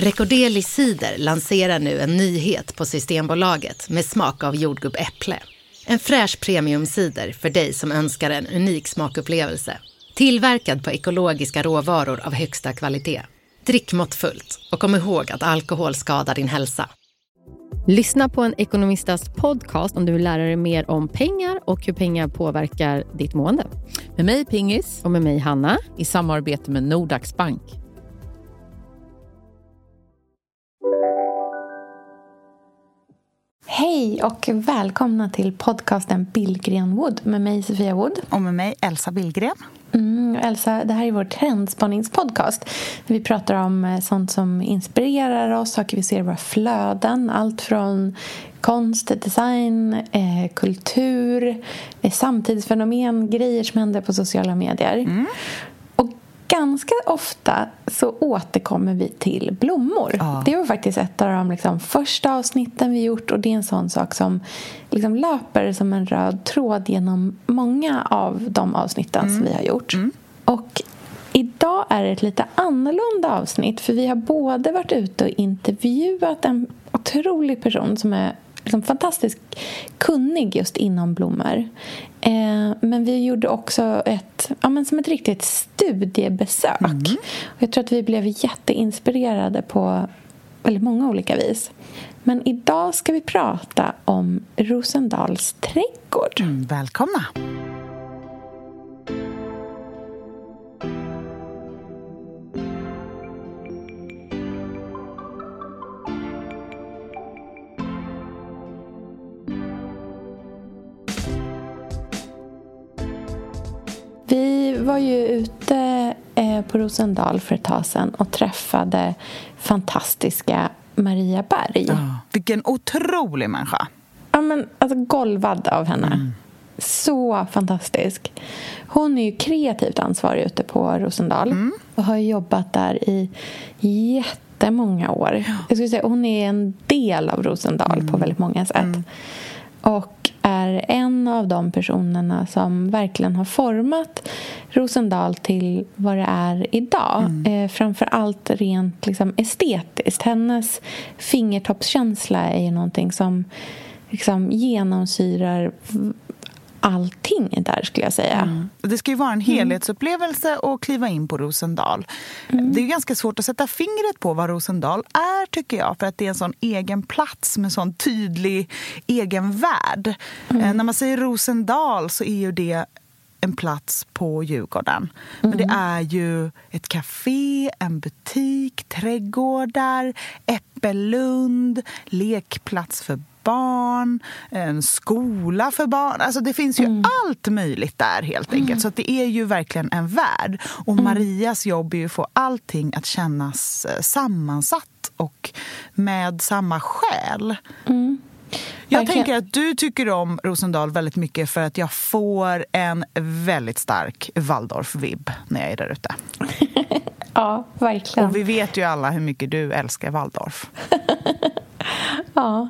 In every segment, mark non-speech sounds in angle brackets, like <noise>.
Recordeli Cider lanserar nu en nyhet på Systembolaget med smak av jordgubbäpple. En fräsch premiumcider för dig som önskar en unik smakupplevelse. Tillverkad på ekologiska råvaror av högsta kvalitet. Drick måttfullt och kom ihåg att alkohol skadar din hälsa. Lyssna på en ekonomistas podcast om du vill lära dig mer om pengar och hur pengar påverkar ditt mående. Med mig Pingis. Och med mig Hanna. I samarbete med Nordax Bank. Hej och välkomna till podcasten Billgren Wood med mig Sofia Wood. Och med mig Elsa Billgren. Mm, Elsa, det här är vår trendspaningspodcast. Vi pratar om eh, sånt som inspirerar oss, saker vi ser i våra flöden. Allt från konst, design, eh, kultur, eh, samtidsfenomen, grejer som händer på sociala medier. Mm ganska ofta så återkommer vi till blommor. Ja. Det var faktiskt ett av de liksom, första avsnitten vi gjort och det är en sån sak som liksom, löper som en röd tråd genom många av de avsnitten mm. som vi har gjort. Mm. Och Idag är det ett lite annorlunda avsnitt för vi har både varit ute och intervjuat en otrolig person som är liksom fantastiskt kunnig just inom blommor. Eh, men vi gjorde också ett, ja, men som ett riktigt studiebesök. Mm. Och jag tror att vi blev jätteinspirerade på väldigt många olika vis. Men idag ska vi prata om Rosendals trädgård. Mm, välkomna! Var ju ute eh, på Rosendal för ett tag sedan och träffade fantastiska Maria Berg. Ja, vilken otrolig människa! Ja, men, alltså, golvad av henne. Mm. Så fantastisk. Hon är ju kreativt ansvarig ute på Rosendal mm. och har jobbat där i jättemånga år. Jag skulle säga, hon är en del av Rosendal mm. på väldigt många sätt. Mm. Och är en av de personerna som verkligen har format Rosendal till vad det är idag. Mm. Eh, framför allt rent liksom, estetiskt. Hennes fingertoppskänsla är ju någonting som liksom, genomsyrar allting där, skulle jag säga. Mm. Det ska ju vara en mm. helhetsupplevelse mm. att kliva in på Rosendal. Mm. Det är ganska svårt att sätta fingret på vad Rosendal är, tycker jag. För att det är en sån egen plats med sån tydlig egen värld. Mm. Eh, när man säger Rosendal så är ju det en plats på Djurgården. Men det mm. är ju ett café, en butik, trädgårdar, Äppellund, lekplats för barn, en skola för barn. Alltså det finns ju mm. allt möjligt där helt enkelt. Mm. Så det är ju verkligen en värld. Och mm. Marias jobb är ju att få allting att kännas eh, sammansatt och med samma själ. Mm. Jag Verkligen. tänker att du tycker om Rosendal väldigt mycket för att jag får en väldigt stark Waldorf-vibb när jag är där ute. <laughs> ja, verkligen. Och vi vet ju alla hur mycket du älskar Waldorf. <laughs> ja,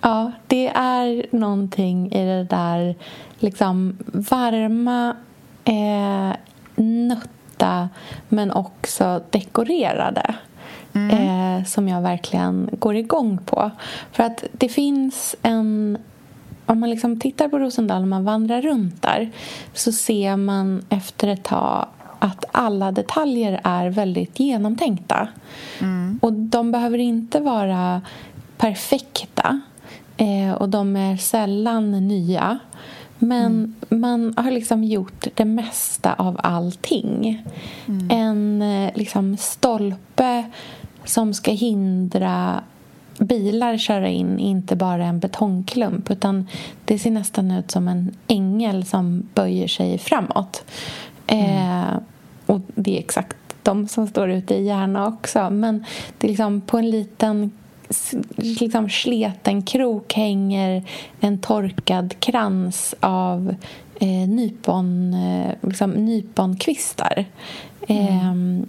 ja, det är någonting i det där liksom varma, eh, nötta men också dekorerade. Mm. Eh, som jag verkligen går igång på. För att det finns en... Om man liksom tittar på Rosendal och man vandrar runt där så ser man efter ett tag att alla detaljer är väldigt genomtänkta. Mm. Och de behöver inte vara perfekta eh, och de är sällan nya. Men mm. man har liksom gjort det mesta av allting. Mm. En eh, liksom, stolpe som ska hindra bilar köra in inte bara en betongklump utan det ser nästan ut som en ängel som böjer sig framåt. Mm. Eh, och det är exakt de som står ute i Järna också. Men det är liksom på en liten liksom sleten krok hänger en torkad krans av eh, nypon, eh, liksom nyponkvistar. Mm. Eh,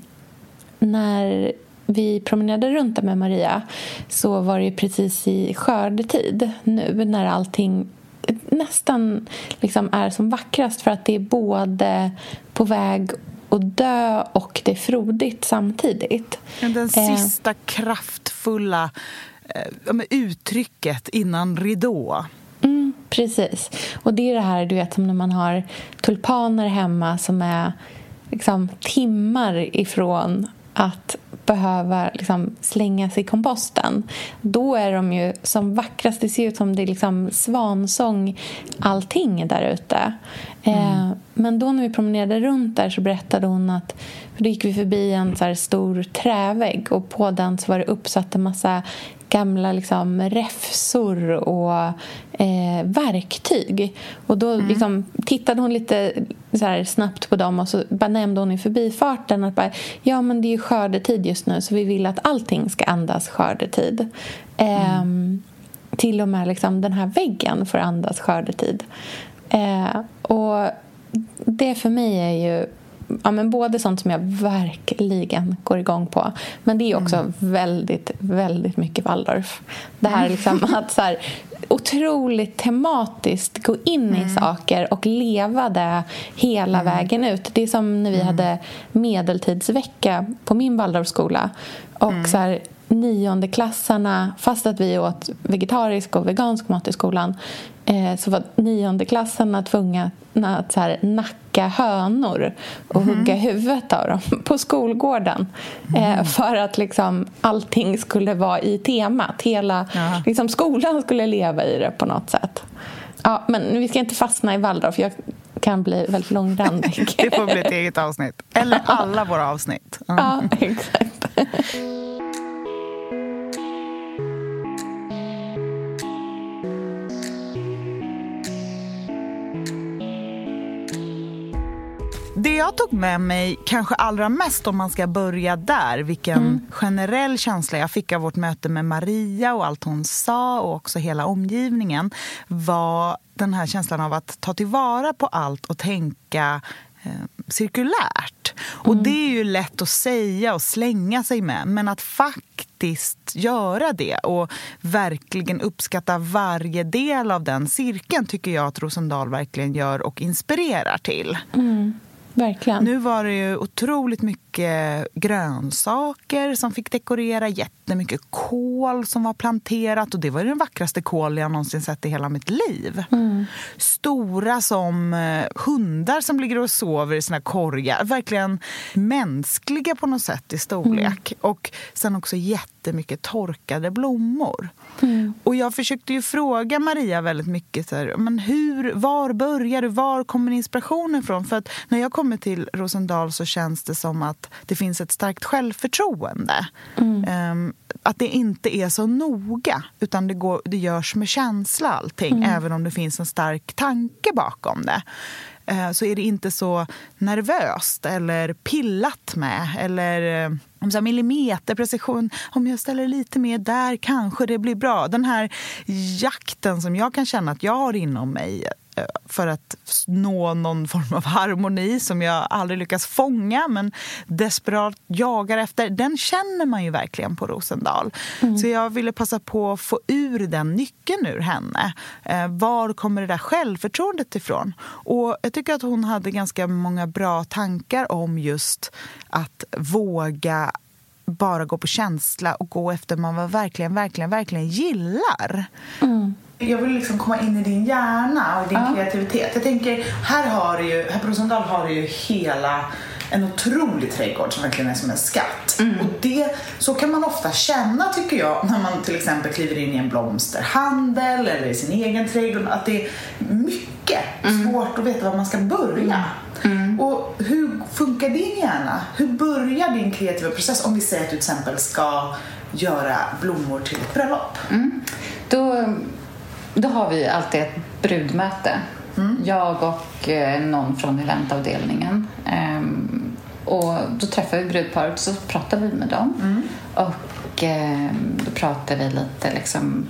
när vi promenerade runt där med Maria så var det precis i skördetid nu när allting eh, nästan liksom är som vackrast för att det är både på väg att dö och det är frodigt samtidigt. Den eh. sista eh. kraftfulla eh, uttrycket innan ridå. Mm, precis. Och det är det här du vet som när man har tulpaner hemma som är liksom, timmar ifrån att behöva liksom, slängas i komposten. Då är de ju som vackrast. Det ser ut som det är liksom svansång, allting där ute. Eh, mm. Eh, men då när vi promenerade runt där så berättade hon att för då gick vi förbi en så stor trävägg och på den så var det uppsatt en massa gamla liksom, räfsor och eh, verktyg. Och då mm. liksom, tittade hon lite så snabbt på dem och så bara nämnde hon i förbifarten att bara, ja, men det är skördetid just nu så vi vill att allting ska andas skördetid. Mm. Eh, till och med liksom, den här väggen får andas skördetid. Eh, och det för mig är ju ja, men både sånt som jag verkligen går igång på men det är också mm. väldigt, väldigt mycket Waldorf. Det här liksom <laughs> att så här, otroligt tematiskt gå in mm. i saker och leva det hela mm. vägen ut. Det är som när vi mm. hade medeltidsvecka på min Waldorfskola. Och mm. så här, niondeklassarna, fast att vi åt vegetarisk och vegansk mat i skolan eh, så var niondeklassarna tvungna att så här, nacka hönor och mm. hugga huvudet av dem <laughs> på skolgården mm. eh, för att liksom, allting skulle vara i temat. Hela liksom, skolan skulle leva i det på något sätt. Ja, men vi ska inte fastna i Waldorf. Jag kan bli väldigt långrandig. <laughs> det får bli ett eget avsnitt. Eller alla våra avsnitt. <laughs> Mm. Ja, exakt. Jag tog med mig kanske allra mest om man ska börja där, vilken mm. generell känsla jag fick av vårt möte med Maria och allt hon sa och också hela omgivningen var den här känslan av att ta tillvara på allt och tänka eh, cirkulärt. Mm. Och det är ju lätt att säga och slänga sig med, men att faktiskt göra det och verkligen uppskatta varje del av den cirkeln tycker jag att Rosendal verkligen gör och inspirerar till. Mm. Verkligen. Nu var det ju otroligt mycket grönsaker som fick dekorera, jättemycket kål som var planterat och det var den vackraste kål jag någonsin sett i hela mitt liv. Mm. Stora som eh, hundar som ligger och sover i sina korgar. Verkligen mänskliga på något sätt i storlek. Mm. Och sen också jättemycket torkade blommor. Mm. Och jag försökte ju fråga Maria väldigt mycket så här, men hur, var börjar du? Var kommer inspirationen ifrån? För att när jag kommer till Rosendal så känns det som att det finns ett starkt självförtroende. Mm. Um, att det inte är så noga, utan det, går, det görs med känsla allting, mm. även om det finns en stark tanke bakom det. Uh, så är det inte så nervöst eller pillat med eller uh, om så millimeterprecision. Om jag ställer lite mer där kanske det blir bra. Den här jakten som jag kan känna att jag har inom mig Eh, för att nå någon form av harmoni som jag aldrig lyckas fånga men desperat jagar efter. Den känner man ju verkligen på Rosendal. Mm. Så jag ville passa på att få ur den nyckeln ur henne. Eh, var kommer det där självförtroendet ifrån? Och jag tycker att hon hade ganska många bra tankar om just att våga bara gå på känsla och gå efter man verkligen, verkligen, verkligen gillar. Mm. Jag vill liksom komma in i din hjärna och din ja. kreativitet. Jag tänker, här har du ju, här på Rosendal har du ju hela en otrolig trädgård som verkligen är som en skatt. Mm. Och det, så kan man ofta känna tycker jag när man till exempel kliver in i en blomsterhandel eller i sin egen trädgård. Att det är mycket mm. svårt att veta var man ska börja. Mm. Och hur funkar din hjärna? Hur börjar din kreativa process om vi säger att du till exempel ska göra blommor till ett bröllop? Mm. Då då har vi alltid ett brudmöte. Mm. Jag och eh, någon från eventavdelningen. Ehm, och då träffar vi brudparet och så pratar vi med dem. Mm. Och eh, då pratar vi lite liksom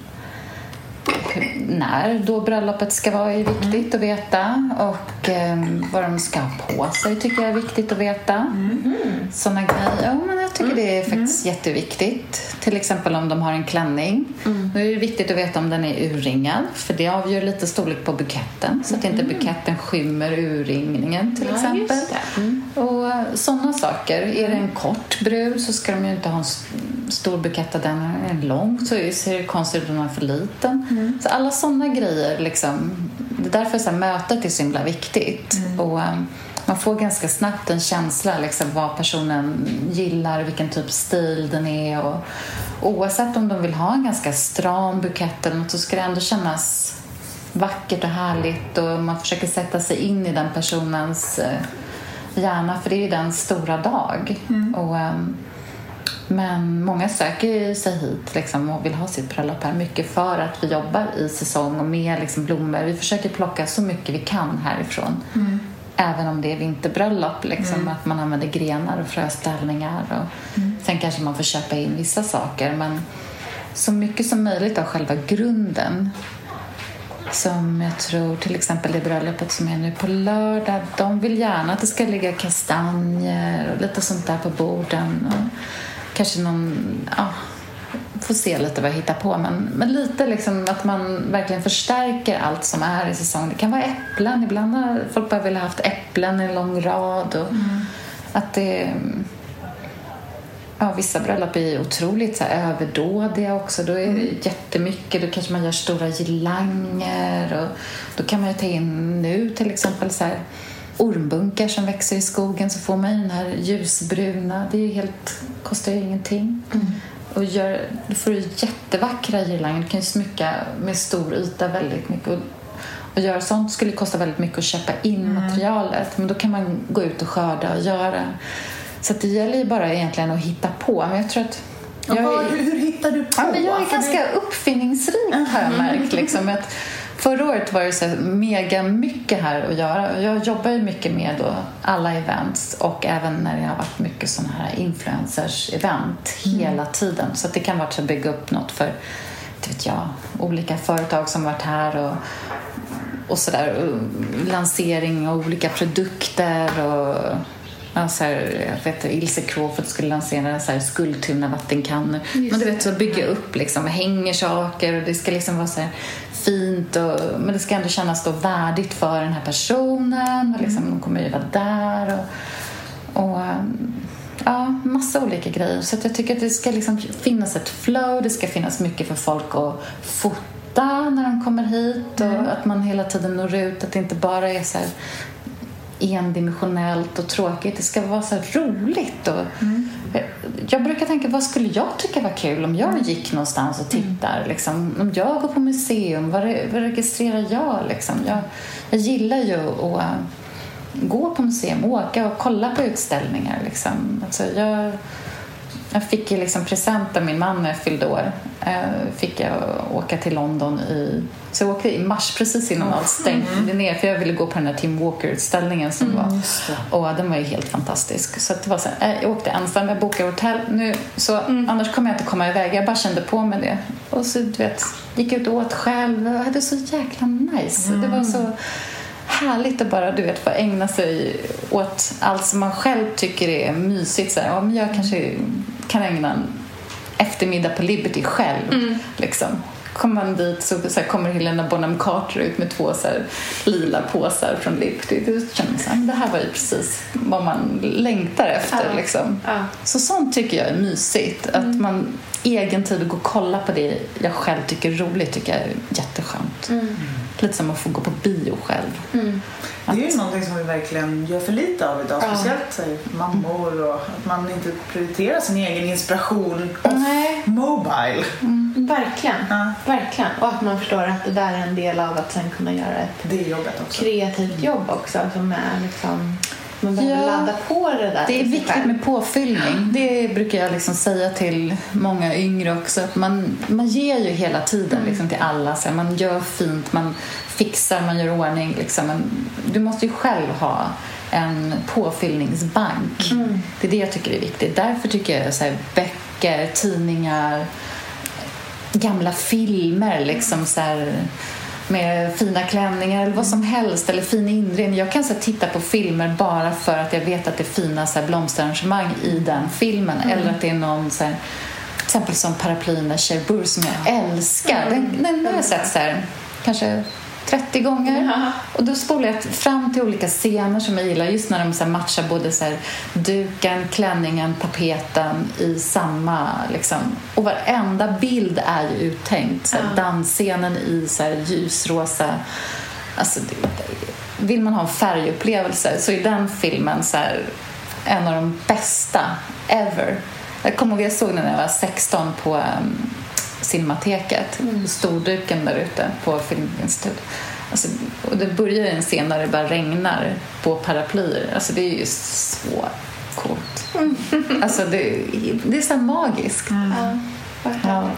när då bröllopet ska vara är viktigt mm. att veta och eh, vad de ska ha på sig tycker jag är viktigt att veta. Mm. Såna grejer. Ja, men jag tycker det är faktiskt jätteviktigt. Till exempel om de har en klänning. Då är det viktigt att veta om den är urringad. För det avgör lite storlek på buketten. Så att inte buketten skymmer urringningen till Ja, exempel. Mm. Och sådana saker. Är det en kort brud så ska de ju inte ha en stor bukett av den. Är lång så ser det konstigt ut om den är för liten. Så alla sådana grejer liksom. Det är därför så här, mötet är så himla viktigt. Och, eh, man får ganska snabbt en känsla liksom, vad personen gillar, vilken typ av stil den är. Och, oavsett om de vill ha en ganska stram bukett eller något så ska det ändå kännas vackert och härligt och man försöker sätta sig in i den personens eh, hjärna för det är ju den stora dag. Och, ehm, men många söker sig hit liksom, och vill ha sitt bröllop här mycket för att vi jobbar i säsong och med liksom, blommor. Vi försöker plocka så mycket vi kan härifrån. Även om det är vinterbröllop, liksom, att man använder grenar och fröställningar. Och Sen kanske man får köpa in vissa saker men så mycket som möjligt av själva grunden som jag tror till exempel det bröllopet som är nu på lördag. De vill gärna att det ska ligga kastanjer och lite sånt där på borden. Och kanske någon, ja, får se lite vad jag hittar på. Men, men lite liksom att man verkligen förstärker allt som är i säsong. Det kan vara äpplen. Ibland har folk bara velat haft äpplen i en lång rad. Och att det Ja, vissa bröllop är otroligt så här, överdådiga också. Då är det jättemycket. Då kanske man gör stora girlanger. Och då kan man ju ta in nu till exempel så här, ormbunkar som växer i skogen så får man ju den här ljusbruna. Det är helt, kostar ju ingenting. Och gör, då får du jättevackra girlanger. Du kan ju smycka med stor yta väldigt mycket. Och, och göra sånt skulle kosta väldigt mycket att köpa in materialet. Men då kan man gå ut och skörda och göra. Så det gäller ju bara egentligen att hitta på. Men jag tror att... Jag är, hur hittar du på? ja, men jag är För ganska uppfinningsrik har jag märkt. Liksom, att förra året var det så mega mycket här att göra. Jag jobbar ju mycket med då alla events och även när det har varit mycket sådana här influencers-event hela tiden. Så att det kan vara att bygga upp något för vet jag, olika företag som varit här och, och sådär. Lansering av olika produkter och Ja, så här, jag vet Ilse Crawford skulle lansera så här Skultuna vattenkannor. Men du vet, så bygga upp liksom, hänger saker och det ska liksom vara så här fint och, men det ska ändå kännas då värdigt för den här personen och liksom, de kommer ju vara där och, och um, ja, massa olika grejer. Så jag tycker att det ska liksom finnas ett flow, det ska finnas mycket för folk att fota när de kommer hit och att man hela tiden når ut, att det inte bara är så endimensionellt och tråkigt. Det ska vara så roligt. Och Jag brukar tänka, vad skulle jag tycka var kul om jag gick någonstans och tittar? Liksom, om jag går på museum, vad, re- vad registrerar jag? Liksom? Jag, jag gillar ju att äh, gå på museum, åka och kolla på utställningar. Liksom. Alltså, jag, jag fick ju liksom present av min man när jag fyllde år. Eh, fick jag åka till London i... Så jag åkte i mars precis innan allt stängde ner för jag ville gå på den här Tim Walker-utställningen som var. Och den var ju helt fantastisk. Så det var så här, eh, jag åkte ensam, jag bokade hotell. Nu, så Annars kommer jag inte komma iväg. Jag bara kände på mig det. Och så du vet, gick ut och åt själv. Jag hade så jäkla nice. Det var så härligt att bara du vet, få ägna sig åt allt som man själv tycker är mysigt. Så här, ja, men jag kanske kan ägna en eftermiddag på Liberty själv. Liksom. Kommer man dit så, så här, kommer Helena Bonham Carter ut med två så här, lila påsar från man så här, men det här var ju precis vad man längtar efter. Ja. Liksom. Ja. Så sånt tycker jag är mysigt. Att man egen tid att gå och kolla på det jag själv tycker är roligt tycker jag är jätteskönt. Lite som att få gå på bio själv. Det är ju någonting som vi verkligen gör för lite av idag. Speciellt här, mammor och att man inte prioriterar sin egen inspiration Nej. mobile. Verkligen. Ja. Verkligen. Och att man förstår att det där är en del av att sen kunna göra ett Det är jobbet också. kreativt jobb också som är liksom man behöver Ja. ladda på det där Det är viktigt med påfyllning. Det brukar jag liksom säga till många yngre också. Att man, man ger ju hela tiden liksom till alla. Så man gör fint, man fixar, man gör ordning. Liksom. Men du måste ju själv ha en påfyllningsbank. Det är det jag tycker är viktigt. Därför tycker jag så här, böcker, tidningar, gamla filmer. Liksom så här, med fina klänningar eller vad som helst eller fin inredning. Jag kan så titta på filmer bara för att jag vet att det är fina så här, blomsterarrangemang i den filmen Mm. eller att det är någon så här, till exempel som paraplyerna Cherbourg som jag älskar. Den, den har jag sett så här, kanske 30 gånger. Och då spolar jag fram till olika scener som jag gillar just när de så matchar både så duken, klänningen, tapeten i samma liksom. Och varenda bild är ju uttänkt. Så här, Dansscenen i så ljusrosa Alltså, vill man ha en färgupplevelse så är den filmen så här, en av de bästa ever. Jag kommer ihåg jag såg den när jag var 16 på um, Cinemateket, mm. storduken där ute på Filminstitutet. Alltså, och det börjar en scen där det bara regnar på paraplyer. Alltså, det är ju så coolt. Alltså, det, det är så magiskt. Ja.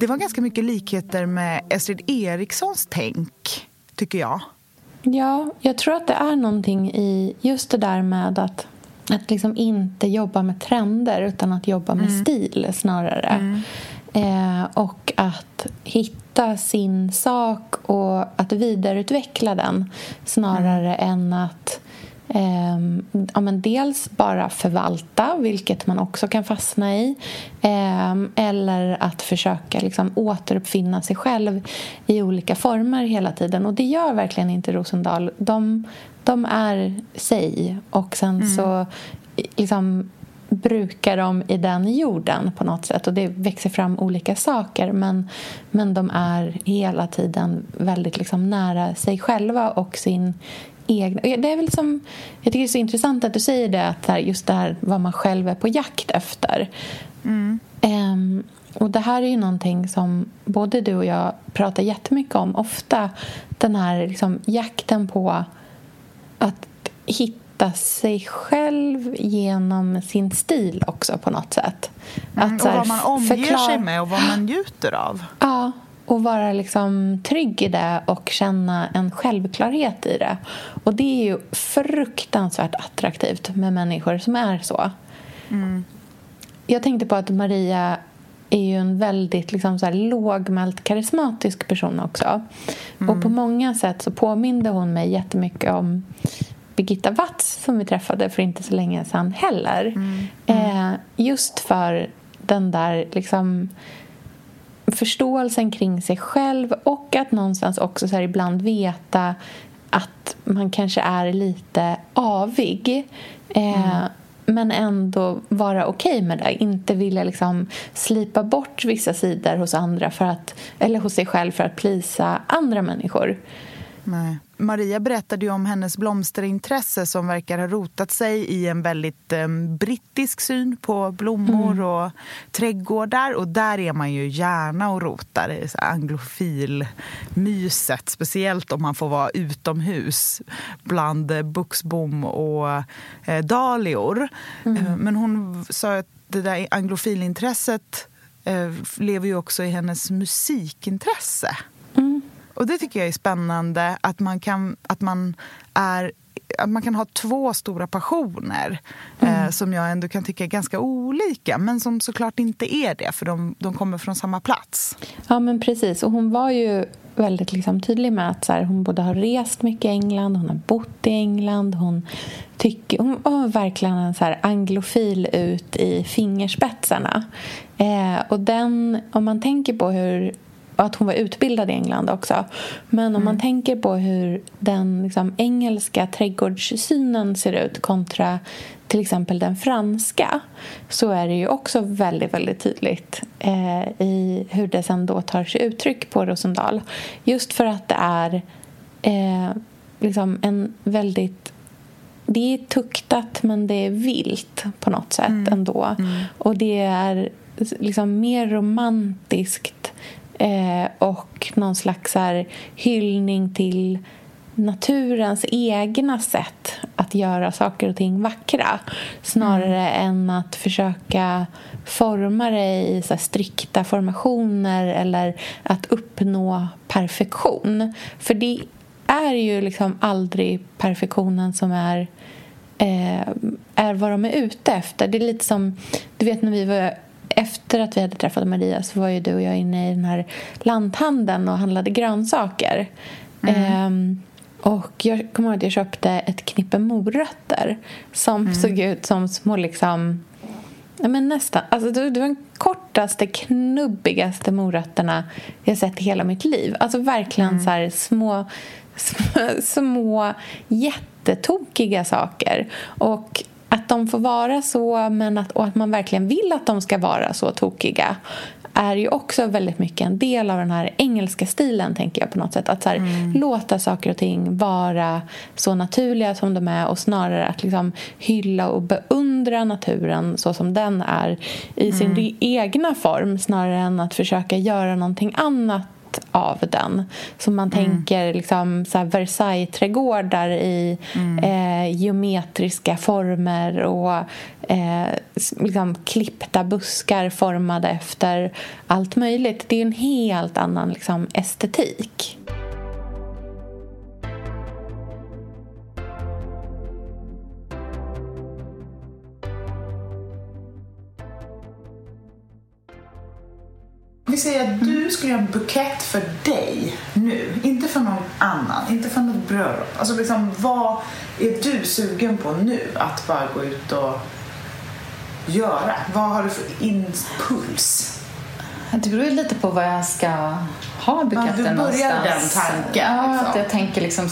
Det var ganska mycket likheter med Estrid Erikssons tänk, tycker jag. Ja, jag tror att det är någonting i just det där med att, att liksom inte jobba med trender utan att jobba med stil snarare. Eh, och att hitta sin sak och att vidareutveckla den snarare än att Eh, ja, men dels bara förvalta, vilket man också kan fastna i eh, eller att försöka liksom, återuppfinna sig själv i olika former hela tiden. Och det gör verkligen inte Rosendal. De, de är sig och sen mm. så liksom, brukar de i den jorden på något sätt. Och Det växer fram olika saker men, men de är hela tiden väldigt liksom, nära sig själva och sin egna... Det är väl som, jag tycker det är så intressant att du säger det, att just det här vad man själv är på jakt efter. Mm. Um, och Det här är ju någonting som både du och jag pratar jättemycket om ofta. Den här liksom, jakten på att hitta sig själv genom sin stil också på något sätt. Mm, att, och vad man omger förklara... sig med och vad man njuter av. Ja, och vara liksom trygg i det och känna en självklarhet i det. Och det är ju fruktansvärt attraktivt med människor som är så. Mm. Jag tänkte på att Maria är ju en väldigt liksom så här lågmält karismatisk person också. Mm. Och på många sätt så påminde hon mig jättemycket om Birgitta Watz som vi träffade för inte så länge sedan heller. Mm. Eh, just för den där liksom förståelsen kring sig själv och att någonstans också så ibland veta att man kanske är lite avig. Eh, mm. Men ändå vara okej okay med det. Inte vilja liksom slipa bort vissa sidor hos andra för att, eller hos sig själv för att plisa andra människor. Nej. Maria berättade om hennes blomsterintresse som verkar ha rotat sig i en väldigt eh, brittisk syn på blommor mm. och trädgårdar. Och där är man ju gärna och rotar i anglofilmyset. Speciellt om man får vara utomhus bland eh, buxbom och eh, dahlior. Mm. Men hon sa att det där anglofilintresset eh, lever ju också i hennes musikintresse. Och det tycker jag är spännande, att man kan, att man är att man kan ha två stora passioner mm. eh, som jag ändå kan tycka är ganska olika men som såklart inte är det, för de, de kommer från samma plats. Ja, men precis. Och hon var ju väldigt liksom tydlig med att så här, hon både har rest mycket i England, hon har bott i England. Hon, tycker, hon var verkligen en så här anglofil ut i fingerspetsarna. Eh, och den, om man tänker på hur att hon var utbildad i England också. Men om mm. man tänker på hur den liksom, engelska trädgårdssynen ser ut kontra till exempel den franska så är det ju också väldigt, väldigt tydligt eh, i hur det sen då tar sig uttryck på Rosendal. Just för att det är eh, liksom en väldigt det är tuktat, men det är vilt på något sätt mm. ändå. Mm. Och det är liksom mer romantiskt Eh, och någon slags här hyllning till naturens egna sätt att göra saker och ting vackra snarare mm. än att försöka forma det i så strikta formationer eller att uppnå perfektion. För det är ju liksom aldrig perfektionen som är eh, är vad de är ute efter. Det är lite som, du vet när vi var efter att vi hade träffat Maria så var ju du och jag inne i den här lanthandeln och handlade grönsaker. Mm. Eh, och jag kommer ihåg att jag köpte ett knippe morötter som mm. såg ut som små liksom Ja, men nästan. Alltså, det var de kortaste, knubbigaste morötterna jag sett i hela mitt liv. Alltså verkligen mm. så här små, <laughs> små, små jättetokiga saker. Och att de får vara så, men att, och att man verkligen vill att de ska vara så tokiga är ju också väldigt mycket en del av den här engelska stilen, tänker jag på något sätt. Att så här, mm. låta saker och ting vara så naturliga som de är och snarare att liksom hylla och beundra naturen så som den är i sin mm. egna form snarare än att försöka göra någonting annat av den. Så man mm. tänker liksom så Versailles-trädgårdar i mm. eh, geometriska former och eh, liksom klippta buskar formade efter allt möjligt. Det är en helt annan liksom, estetik. Vi säger att du skulle göra en bukett för dig nu, inte för någon annan, inte för något bröllop. Alltså liksom, vad är du sugen på nu att bara gå ut och göra? Vad har du för impuls? Det beror ju lite på vad jag ska ha buketten ja, du börjar någonstans. den tanken. Ja, liksom. att jag tänker liksom,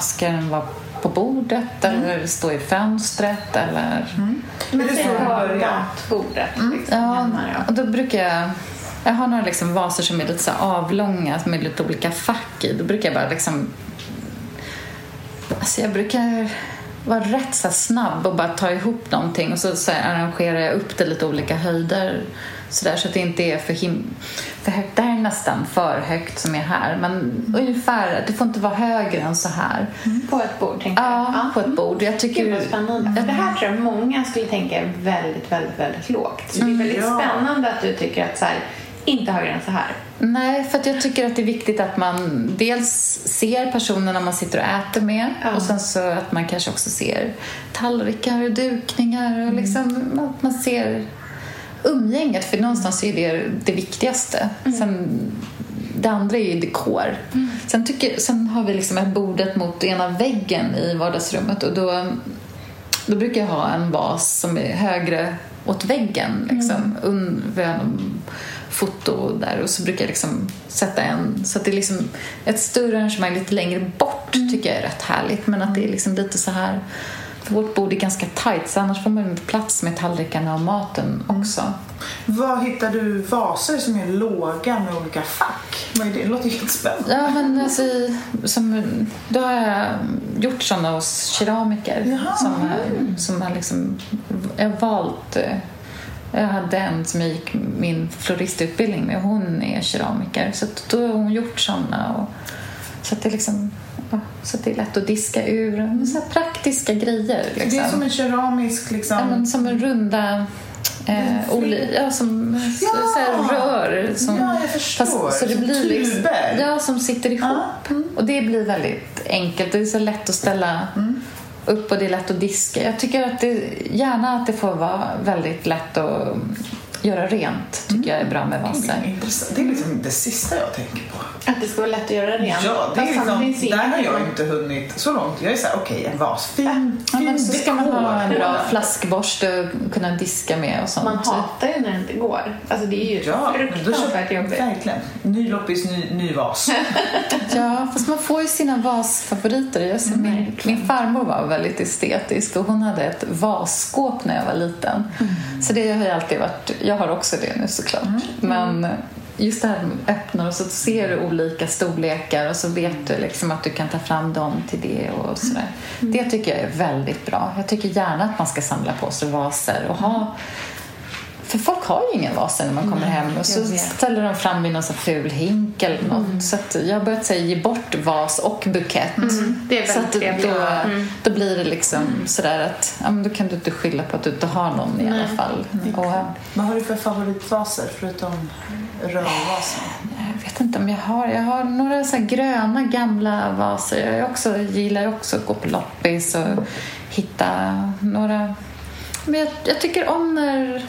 ska den vara på bordet mm. eller stå i fönstret eller... Mm. Men det är börja. bordet. Mm. Liksom, ja, och då brukar jag jag har några liksom vaser som är lite så avlånga med lite olika fack i. Då brukar jag bara liksom... Alltså jag brukar vara rätt så snabb och bara ta ihop någonting och så, så arrangerar jag upp det lite olika höjder så, där, så att det inte är för, him för högt. Det här är nästan för högt som är här men ungefär, det får inte vara högre än så här. Mm. På ett bord tänker jag? Ja, på ett bord. Jag tycker... Gud vad spännande. det här tror jag många skulle tänka är väldigt, väldigt, väldigt lågt. Så det är väldigt mm, ja. spännande att du tycker att så här, inte högre än så här. Nej, för jag tycker att det är viktigt att man dels ser personerna man sitter och äter med ja. och sen så att man kanske också ser tallrikar och dukningar och mm. liksom att man ser umgänget för någonstans är det det viktigaste. Mm. Sen, det andra är ju dekor. Mm. Sen, tycker, sen har vi liksom ett bordet mot ena väggen i vardagsrummet och då, då brukar jag ha en vas som är högre åt väggen. Liksom, mm foto där och så brukar jag liksom sätta en så att det är liksom ett större arrangemang lite längre bort mm. tycker jag är rätt härligt men att det är liksom lite så här för vårt bord är ganska tajt så annars får man inte plats med tallrikarna och maten också. Mm. Var hittar du vaser som är låga med olika fack? Vad är det? det låter helt spännande. Ja, men alltså, som, då har jag gjort sådana hos keramiker Jaha. som, som har liksom, jag har valt eh, jag hade en som jag gick min floristutbildning med. Hon är keramiker. Så då har hon gjort. Och, så att det liksom ja, så det är lätt att diska ur. Så praktiska grejer. Liksom. Det är som en keramisk... Liksom... Ja, men som en runda... Eh, oli, ja, som ja! Så, här, rör. Som, ja, jag förstår. Fast, så det blir liksom. Ja, som sitter ihop. Mm. Och det blir väldigt enkelt. Det är så lätt att ställa mm upp och det är lätt att diska. Jag tycker att det, gärna att det får vara väldigt lätt att göra rent tycker jag är bra med vaser. Det är liksom det sista jag tänker på. Att det ska vara lätt att göra rent? Ja, det är liksom, där har jag inte hunnit så långt. Jag är såhär, okej, okay, en vas, fin, ja, fin Så ska man ha en bra flaskborste och kunna diska med och sånt. Man hatar ju när det inte går. Alltså det är ju ja, fruktansvärt jobbigt. Verkligen. Ny loppis, ny, ny vas. <laughs> ja, fast man får ju sina vasfavoriter. Jag mm, min, min farmor var väldigt estetisk och hon hade ett vasskåp när jag var liten. Mm. Så det har ju alltid varit, jag har också det nu såklart. Mm. Men just det här med öppnar och så ser du olika storlekar och så vet du liksom att du kan ta fram dem till det och sådär. Mm. Det tycker jag är väldigt bra. Jag tycker gärna att man ska samla på sig vaser och ha för folk har ju ingen vaser när man kommer Nej, hem och så ställer de fram vid någon så ful hink eller något. Mm. Så jag har börjat säga ge bort vas och bukett. Mm. Det är så att då, mm. då blir det liksom sådär att ja, men då kan du inte skylla på att du inte har någon i alla fall. Och, Vad har du för favoritvaser förutom rörvaser? Jag vet inte om jag har. Jag har några så gröna gamla vaser. Jag också, gillar också att gå på loppis och hitta några... Men jag, jag tycker om när...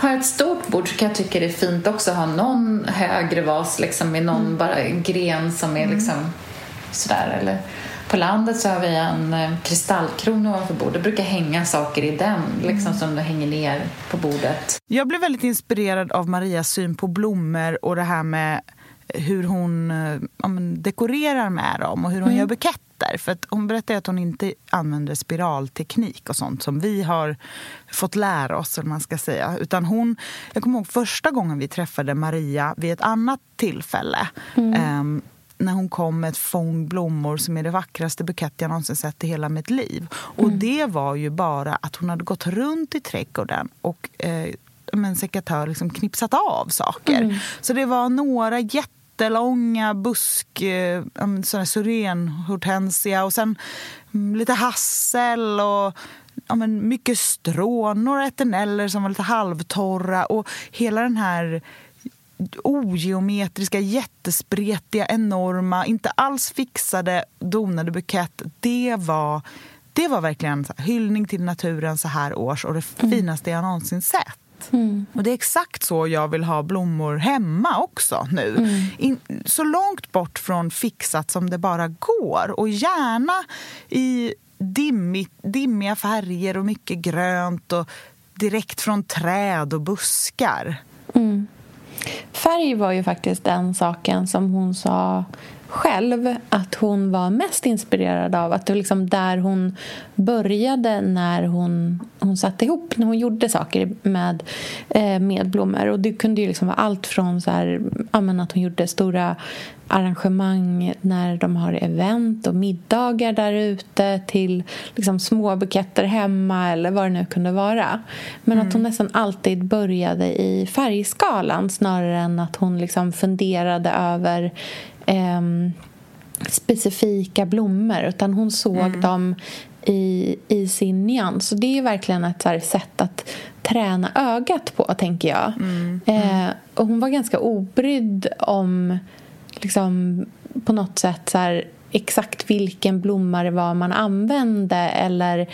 Har jag ett stort bord så kan jag tycka det är fint också att ha någon högre vas liksom, med någon bara en gren som är liksom sådär. Eller, på landet så har vi en eh, kristallkrona ovanför bordet. Det brukar hänga saker i den liksom, som hänger ner på bordet. Jag blev väldigt inspirerad av Marias syn på blommor och det här med hur hon eh, ja, men, dekorerar med dem och hur hon gör buketter. För att hon berättar att hon inte använder spiralteknik och sånt som vi har fått lära oss. Eller man ska säga. Utan hon, jag kommer ihåg första gången vi träffade Maria vid ett annat tillfälle. Ehm, när hon kom med ett fång blommor som är det vackraste bukett jag någonsin sett i hela mitt liv. Och det var ju bara att hon hade gått runt i trädgården och eh, en sekatör liksom knipsat av saker. Så det var några jättelånga busk, eh, um, syrenhortensia och sen mm, lite hassel och ja, men mycket strån, några eterneller som var lite halvtorra och hela den här ogeometriska, jättespretiga, enorma, inte alls fixade, donade bukett. Det var, det var verkligen här, hyllning till naturen så här års och det finaste jag någonsin sett. Och Det är exakt så jag vill ha blommor hemma också nu. In, så långt bort från fixat som det bara går. Och gärna i dimmigt, dimmiga färger och mycket grönt och direkt från träd och buskar. Färg var ju faktiskt den saken som hon sa själv att hon var mest inspirerad av. Att det var liksom där hon började när hon, hon satte ihop, när hon gjorde saker med, eh, med blommor. Och det kunde ju liksom vara allt från så här, att hon gjorde stora arrangemang när de har event och middagar där ute till liksom små buketter hemma eller vad det nu kunde vara. Men att hon nästan alltid började i färgskalan snarare än att hon liksom funderade över ehm, specifika blommor utan hon såg dem i, i sin nyans. Så det är verkligen ett här sätt att träna ögat på, tänker jag. Eh, och hon var ganska obrydd om liksom, på något sätt så här, exakt vilken blomma det var man använde eller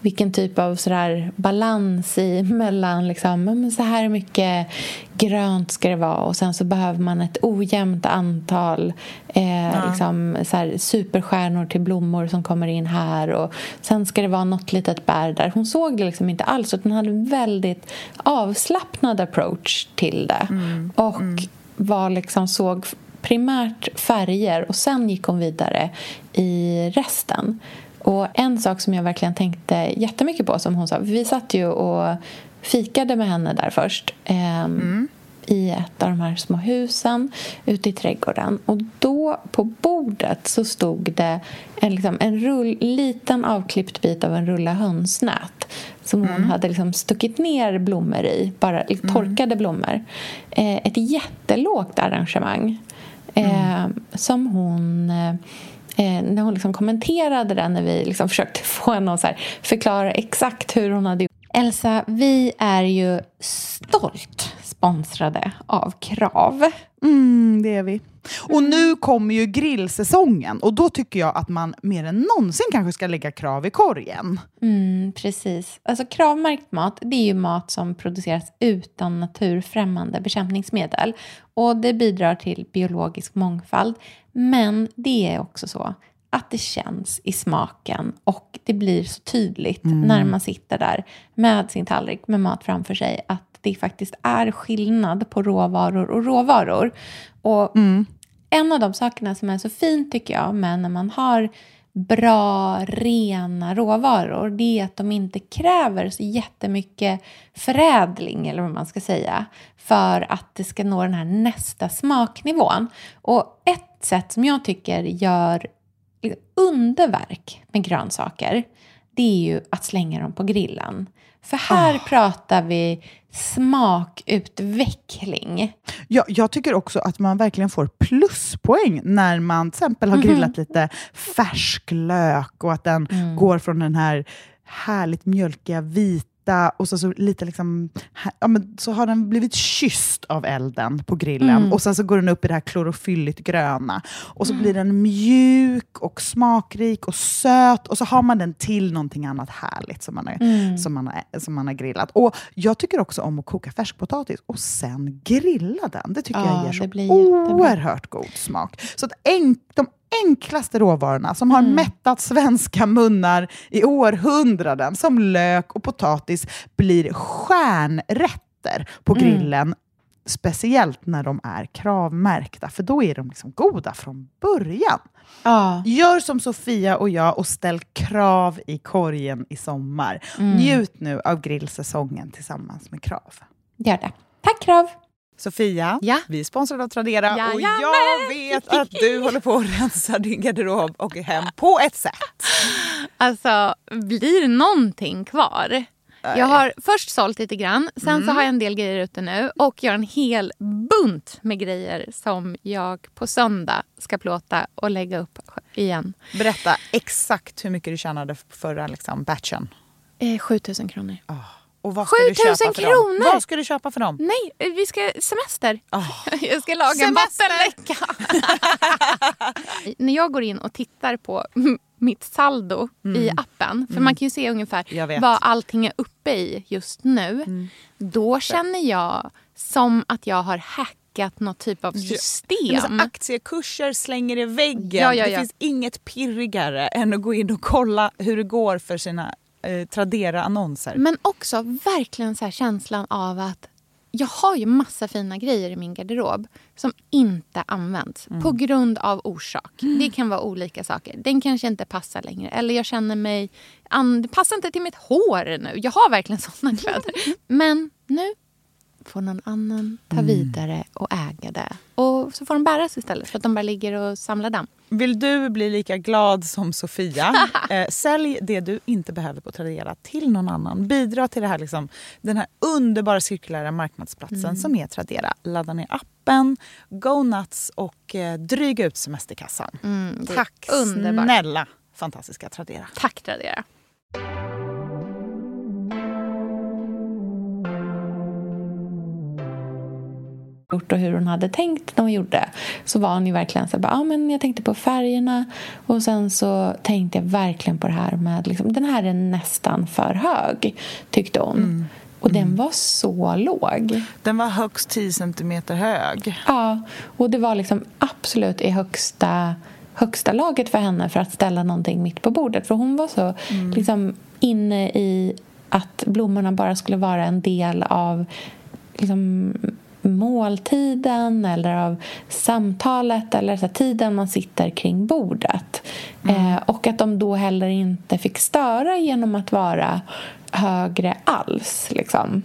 vilken typ av så där balans i <laughs> mellan liksom, ja, så här mycket grönt ska det vara och sen så behöver man ett ojämnt antal eh, liksom, så här, superstjärnor till blommor som kommer in här och sen ska det vara något litet bär där. Hon såg det liksom inte alls utan hade en väldigt avslappnad approach till det och var liksom såg primärt färger och sen gick hon vidare i resten. Och en sak som jag verkligen tänkte jättemycket på som hon sa, vi satt ju och fikade med henne där först ehm, i ett av de här små husen ute i trädgården. Och då på bordet så stod det en, liksom, en rull, liten avklippt bit av en rulla hönsnät som hon hade liksom stuckit ner blommor i, bara torkade blommor. Eh, ett jättelågt arrangemang eh, som hon eh, när hon liksom kommenterade det när vi liksom <laughs> försökte få henne att så här förklara exakt hur hon hade gjort. Elsa, vi är ju stolt sponsrade av Krav. Mm, det är vi. Och nu kommer ju grillsäsongen och då tycker jag att man mer än någonsin kanske ska lägga krav i korgen. Mm, precis. Alltså kravmärkt mat, det är ju mat som produceras utan naturfrämmande bekämpningsmedel. Och det bidrar till biologisk mångfald. Men det är också så att det känns i smaken och det blir så tydligt när man sitter där med sin tallrik med mat framför sig att det faktiskt är skillnad på råvaror och råvaror. Och en av de sakerna som är så fint tycker jag med när man har bra, rena råvaror det är att de inte kräver så jättemycket förädling eller vad man ska säga för att det ska nå den här nästa smaknivån. Och ett sätt som jag tycker gör underverk med grönsaker det är ju att slänga dem på grillen. För här pratar vi smakutveckling. Ja, jag tycker också att man verkligen får pluspoäng när man till exempel har grillat lite färsk lök och att den går från den här härligt mjölkiga vita gryta och så, så lite liksom, ja, men så har den blivit kysst av elden på grillen. Mm. Och sen så går den upp i det här klorofylligt gröna. Och så blir den mjuk och smakrik och söt. Och så har man den till någonting annat härligt som man har, Mm. som man har, som man har grillat. Och jag tycker också om att koka färskpotatis och sen grilla den. Det tycker Ja, jag ger så oerhört god smak. Så att enk, de enklaste råvarorna som har mättat svenska munnar i århundraden, som lök och potatis, blir stjärnrätter på grillen. Speciellt när de är kravmärkta, för då är de liksom goda från början. Ja. Gör som Sofia och jag och ställ krav i korgen i sommar. Njut nu av grillsäsongen tillsammans med Krav. Gör det. Tack, Krav. Sofia, Ja. vi är sponsrade av Tradera och Jajamän. jag vet att du håller på att rensa din garderob och hem på ett sätt. Alltså, blir någonting kvar? Jag har först sålt lite grann, sen så har jag en del grejer ute nu och jag har en hel bunt med grejer som jag på söndag ska plåta och lägga upp igen. Berätta exakt hur mycket du tjänade förra liksom, batchen. Eh, 7000 kronor. Och vad ska du 7000 köpa för kronor! Vad ska du köpa för dem? Nej, vi ska semester. Ah. <laughs> Jag ska laga en vattenläcka. <laughs> När jag går in och tittar på <laughs> mitt saldo i appen, för man kan ju se ungefär vad allting är uppe i just nu. Då känner jag som att jag har hackat något typ av system. aktiekurser slänger i väggen. Ja, ja, Det ja. finns inget pirrigare än att gå in och kolla hur det går för sina eh, Tradera-annonser. Men också verkligen så här känslan av att jag har ju massa fina grejer i min garderob som inte används på grund av orsak. Det kan vara olika saker. Den kanske inte passar längre. Eller jag känner mig... Det passar inte till mitt hår nu. Jag har verkligen såna kläder. <laughs> Men nu får någon annan ta vidare och äga det. Och så får de bäras istället för att de bara ligger och samlar damm. Vill du bli lika glad som Sofia, <laughs> eh, sälj det du inte behöver på Tradera till någon annan. Bidra till det här, liksom, den här underbara cirkulära marknadsplatsen som är Tradera. Ladda ner appen, go nuts och eh, dryga ut semesterkassan. är Tack underbart. snälla fantastiska Tradera. Tack Tradera. Gjort och hur hon hade tänkt när hon gjorde så var hon ju verkligen så här, ah, men jag tänkte på färgerna och sen så tänkte jag verkligen på det här med liksom, den här är nästan för hög tyckte hon. Och den var så låg. Den var högst 10 centimeter hög. Ja, och det var liksom absolut i högsta, högsta laget för henne för att ställa någonting mitt på bordet. För hon var så liksom, inne i att blommorna bara skulle vara en del av liksom, måltiden eller av samtalet eller så tiden man sitter kring bordet. Eh, och att de då heller inte fick störa genom att vara högre alls. Liksom.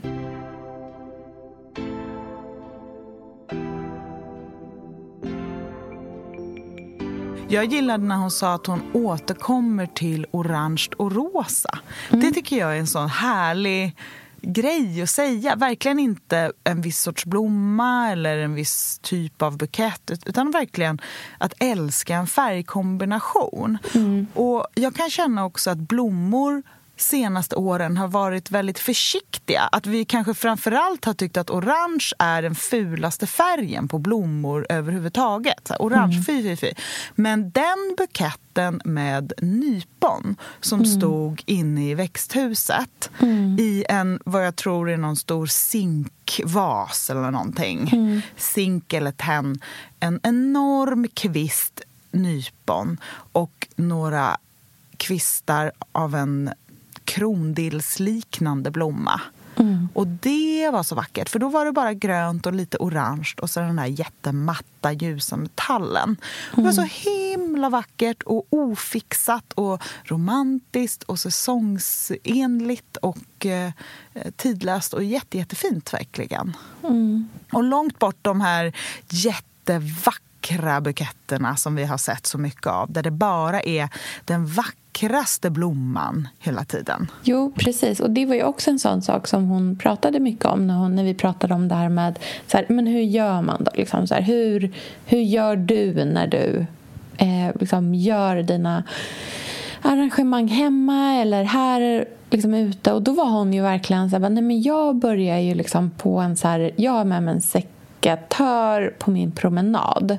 Jag gillade när hon sa att hon återkommer till orange och rosa. Det tycker jag är en sån härlig grej att säga. Verkligen inte en viss sorts blomma eller en viss typ av bukett utan verkligen att älska en färgkombination. Och Jag kan känna också att blommor senaste åren har varit väldigt försiktiga. Att vi kanske framförallt har tyckt att orange är den fulaste färgen på blommor överhuvudtaget. Så här, orange, fy, fy, fy. Men den buketten med nypon som stod inne i växthuset i en, vad jag tror är någon stor zinkvas eller någonting. Zink eller tenn. En enorm kvist nypon och några kvistar av en krondillsliknande blomma. Och det var så vackert, för då var det bara grönt och lite orange och så den där jättematta ljusa metallen. Det var så himla vackert och ofixat och romantiskt och säsongsenligt och eh, tidlöst och jätte, jättefint verkligen. Och långt bort de här jättevackra buketterna som vi har sett så mycket av, där det bara är den vackraste blomman hela tiden. Jo, precis. Och det var ju också en sån sak som hon pratade mycket om när, hon, när vi pratade om det här med så här, men hur gör man då? Liksom så här, hur, hur gör du när du eh, liksom gör dina arrangemang hemma eller här liksom ute och då var hon ju verkligen så här, nej men jag börjar ju liksom på en så här, jag har med mig en sekatör på min promenad.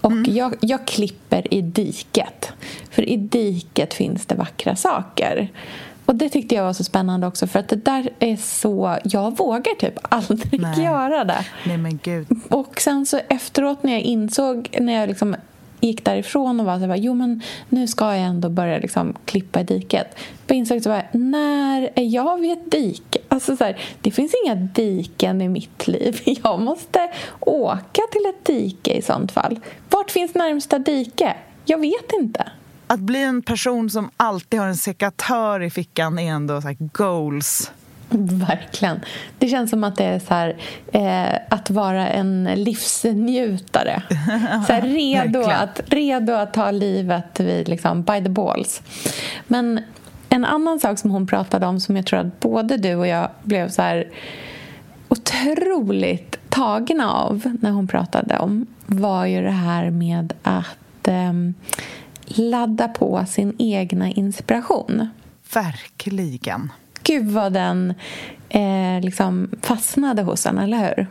Och jag, jag klipper i diket. För i diket finns det vackra saker. Och det tyckte jag var så spännande också för att det där är så... Jag vågar typ aldrig Nej. göra det. Nej men gud. Och sen så efteråt när jag insåg, när jag liksom gick därifrån och var så här, jo men nu ska jag ändå börja liksom klippa i diket. Jag insåg så här, när är jag vid ett dike? Alltså så här, det finns inga diken i mitt liv. <laughs> Jag måste åka till ett dike i sånt fall. Vart finns närmsta dike? Jag vet inte. Att bli en person som alltid har en sekatör i fickan är ändå så här goals. <laughs> Verkligen. Det känns som att det är så här, eh, att vara en livsnjutare. <laughs> Så här, redo, att, redo att ta livet vid, liksom, by the balls. Men en annan sak som hon pratade om som jag tror att både du och jag blev så här otroligt tagna av när hon pratade om var ju det här med att ehm, ladda på sin egna inspiration. Verkligen. Gud vad den eh, liksom fastnade hos en, eller hur?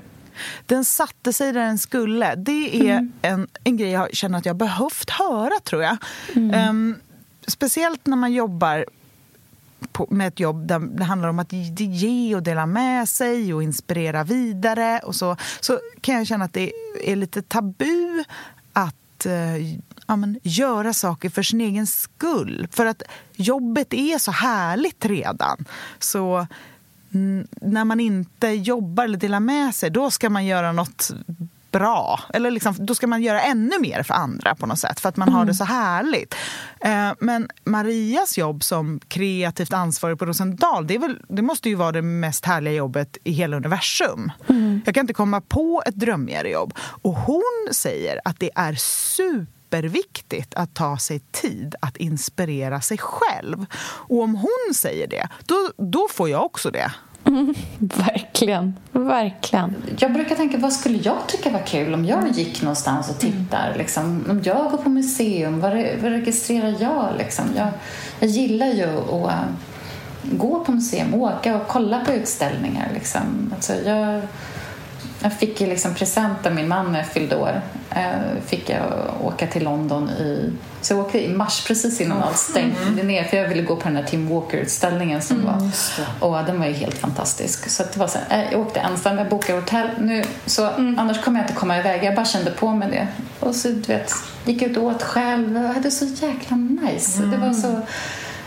Den satte sig där den skulle. Det är en, en grej jag känner att jag behövt höra, tror jag. Ehm, speciellt när man jobbar på, med ett jobb där det handlar om att ge- och dela med sig och inspirera vidare. Och så, så kan jag känna att det är lite tabu att eh, ja, men, göra saker för sin egen skull. För att jobbet är så härligt redan. Så mm, när man inte jobbar eller delar med sig, då ska man göra något bra. Eller liksom, då ska man göra ännu mer för andra på något sätt, för att man har det så härligt. Eh, men Marias jobb som kreativt ansvarig på Rosendal, det, är väl, det måste ju vara det mest härliga jobbet i hela universum. Jag kan inte komma på ett drömmigare jobb. Och hon säger att det är superviktigt att ta sig tid att inspirera sig själv. Och om hon säger det, då, då får jag också det. <laughs> Verkligen. Verkligen. Jag brukar tänka, vad skulle jag tycka var kul om jag gick någonstans och tittar? Liksom, om jag går på museum, vad, re- vad registrerar jag? Liksom? Jag, jag gillar ju att äh, gå på museum, åka och kolla på utställningar. Liksom. Alltså, jag, jag fick ju liksom present av min man när jag fyllde år. Eh, fick jag åka till London i... Så jag åkte i mars precis innan allt stängde ner för jag ville gå på den här Tim Walker-utställningen som var. Och den var ju helt fantastisk. Så det var så här, eh, jag åkte ensam, jag bokade hotell. Nu, så Annars kommer jag inte komma iväg. Jag bara kände på mig det. Och så du vet, gick ut och åt själv. Jag hade så jäkla nice. Det var så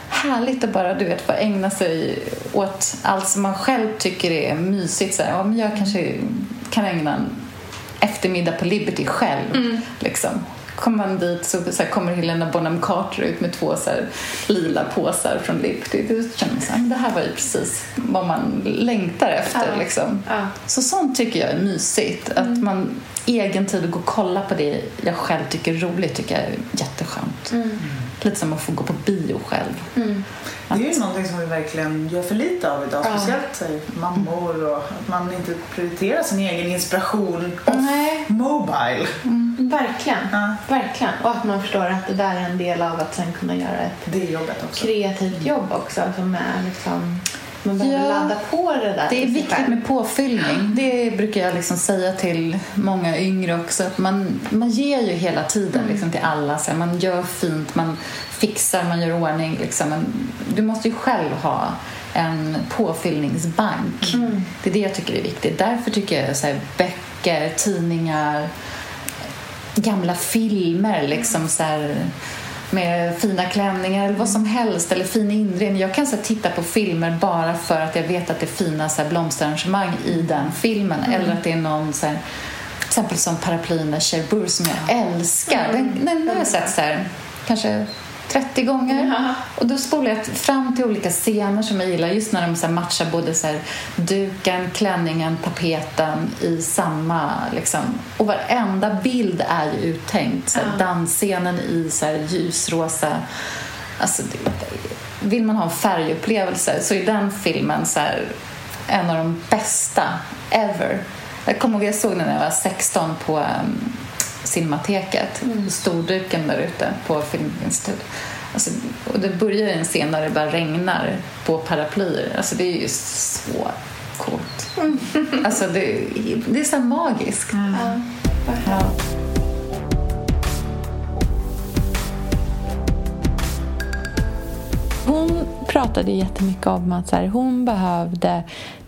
härligt att bara du vet, få ägna sig åt allt som man själv tycker är mysigt. Så här, ja, men jag kanske kan ägna en eftermiddag på Liberty själv. Liksom. Kommer man dit så, så här, kommer Helena Bonham Carter ut med två så här, lila påsar från Liberty. Då känner man så här, det här var ju precis vad man längtar efter. Liksom. Så sånt tycker jag är mysigt. Att man egen tid och gå och kolla på det jag själv tycker är roligt tycker jag är jätteskönt. Lite som att få gå på bio själv. Det är ju någonting som vi verkligen gör för lite av idag, speciellt säg, mammor och att man inte prioriterar sin egen inspiration Nej. mobile. Verkligen. Ja. Verkligen. Och att man förstår att det där är en del av att sen kunna göra ett Det är jobbet också. kreativt jobb också. Som är liksom, man behöver Ja. ladda på det där. Det är viktigt med påfyllning. Det brukar jag liksom säga till många yngre också. Att man, man ger ju hela tiden liksom till alla. Så man gör fint, man fixar, man gör ordning. Liksom. Men du måste ju själv ha en påfyllningsbank. Det är det jag tycker är viktigt. Därför tycker jag så här, böcker, tidningar, gamla filmer liksom så här, med fina klänningar eller vad som helst eller fin inredning. Jag kan så titta på filmer bara för att jag vet att det är fina så här, blomsterarrangemang i den filmen eller att det är någon så här, till exempel som paraplyen Cherbourg som jag älskar. Den, den har jag sett så här, kanske 30 gånger. Och då spolar jag fram till olika scener som jag gillar just när de så matchar både så duken, klänningen, tapeten i samma liksom. Och varenda bild är ju uttänkt. Så här, Dansscenen i så ljusrosa Alltså, vill man ha en färgupplevelse så är den filmen så här, en av de bästa ever. Jag kommer ihåg jag såg den när jag var 16 på um, Cinemateket, storduken där ute på Filminstitutet. Alltså, och det börjar en scen där det bara regnar på paraplyer. Alltså det är ju så coolt. Alltså det, det är så magiskt. Ja. Hon pratade jättemycket om att så här, hon behövde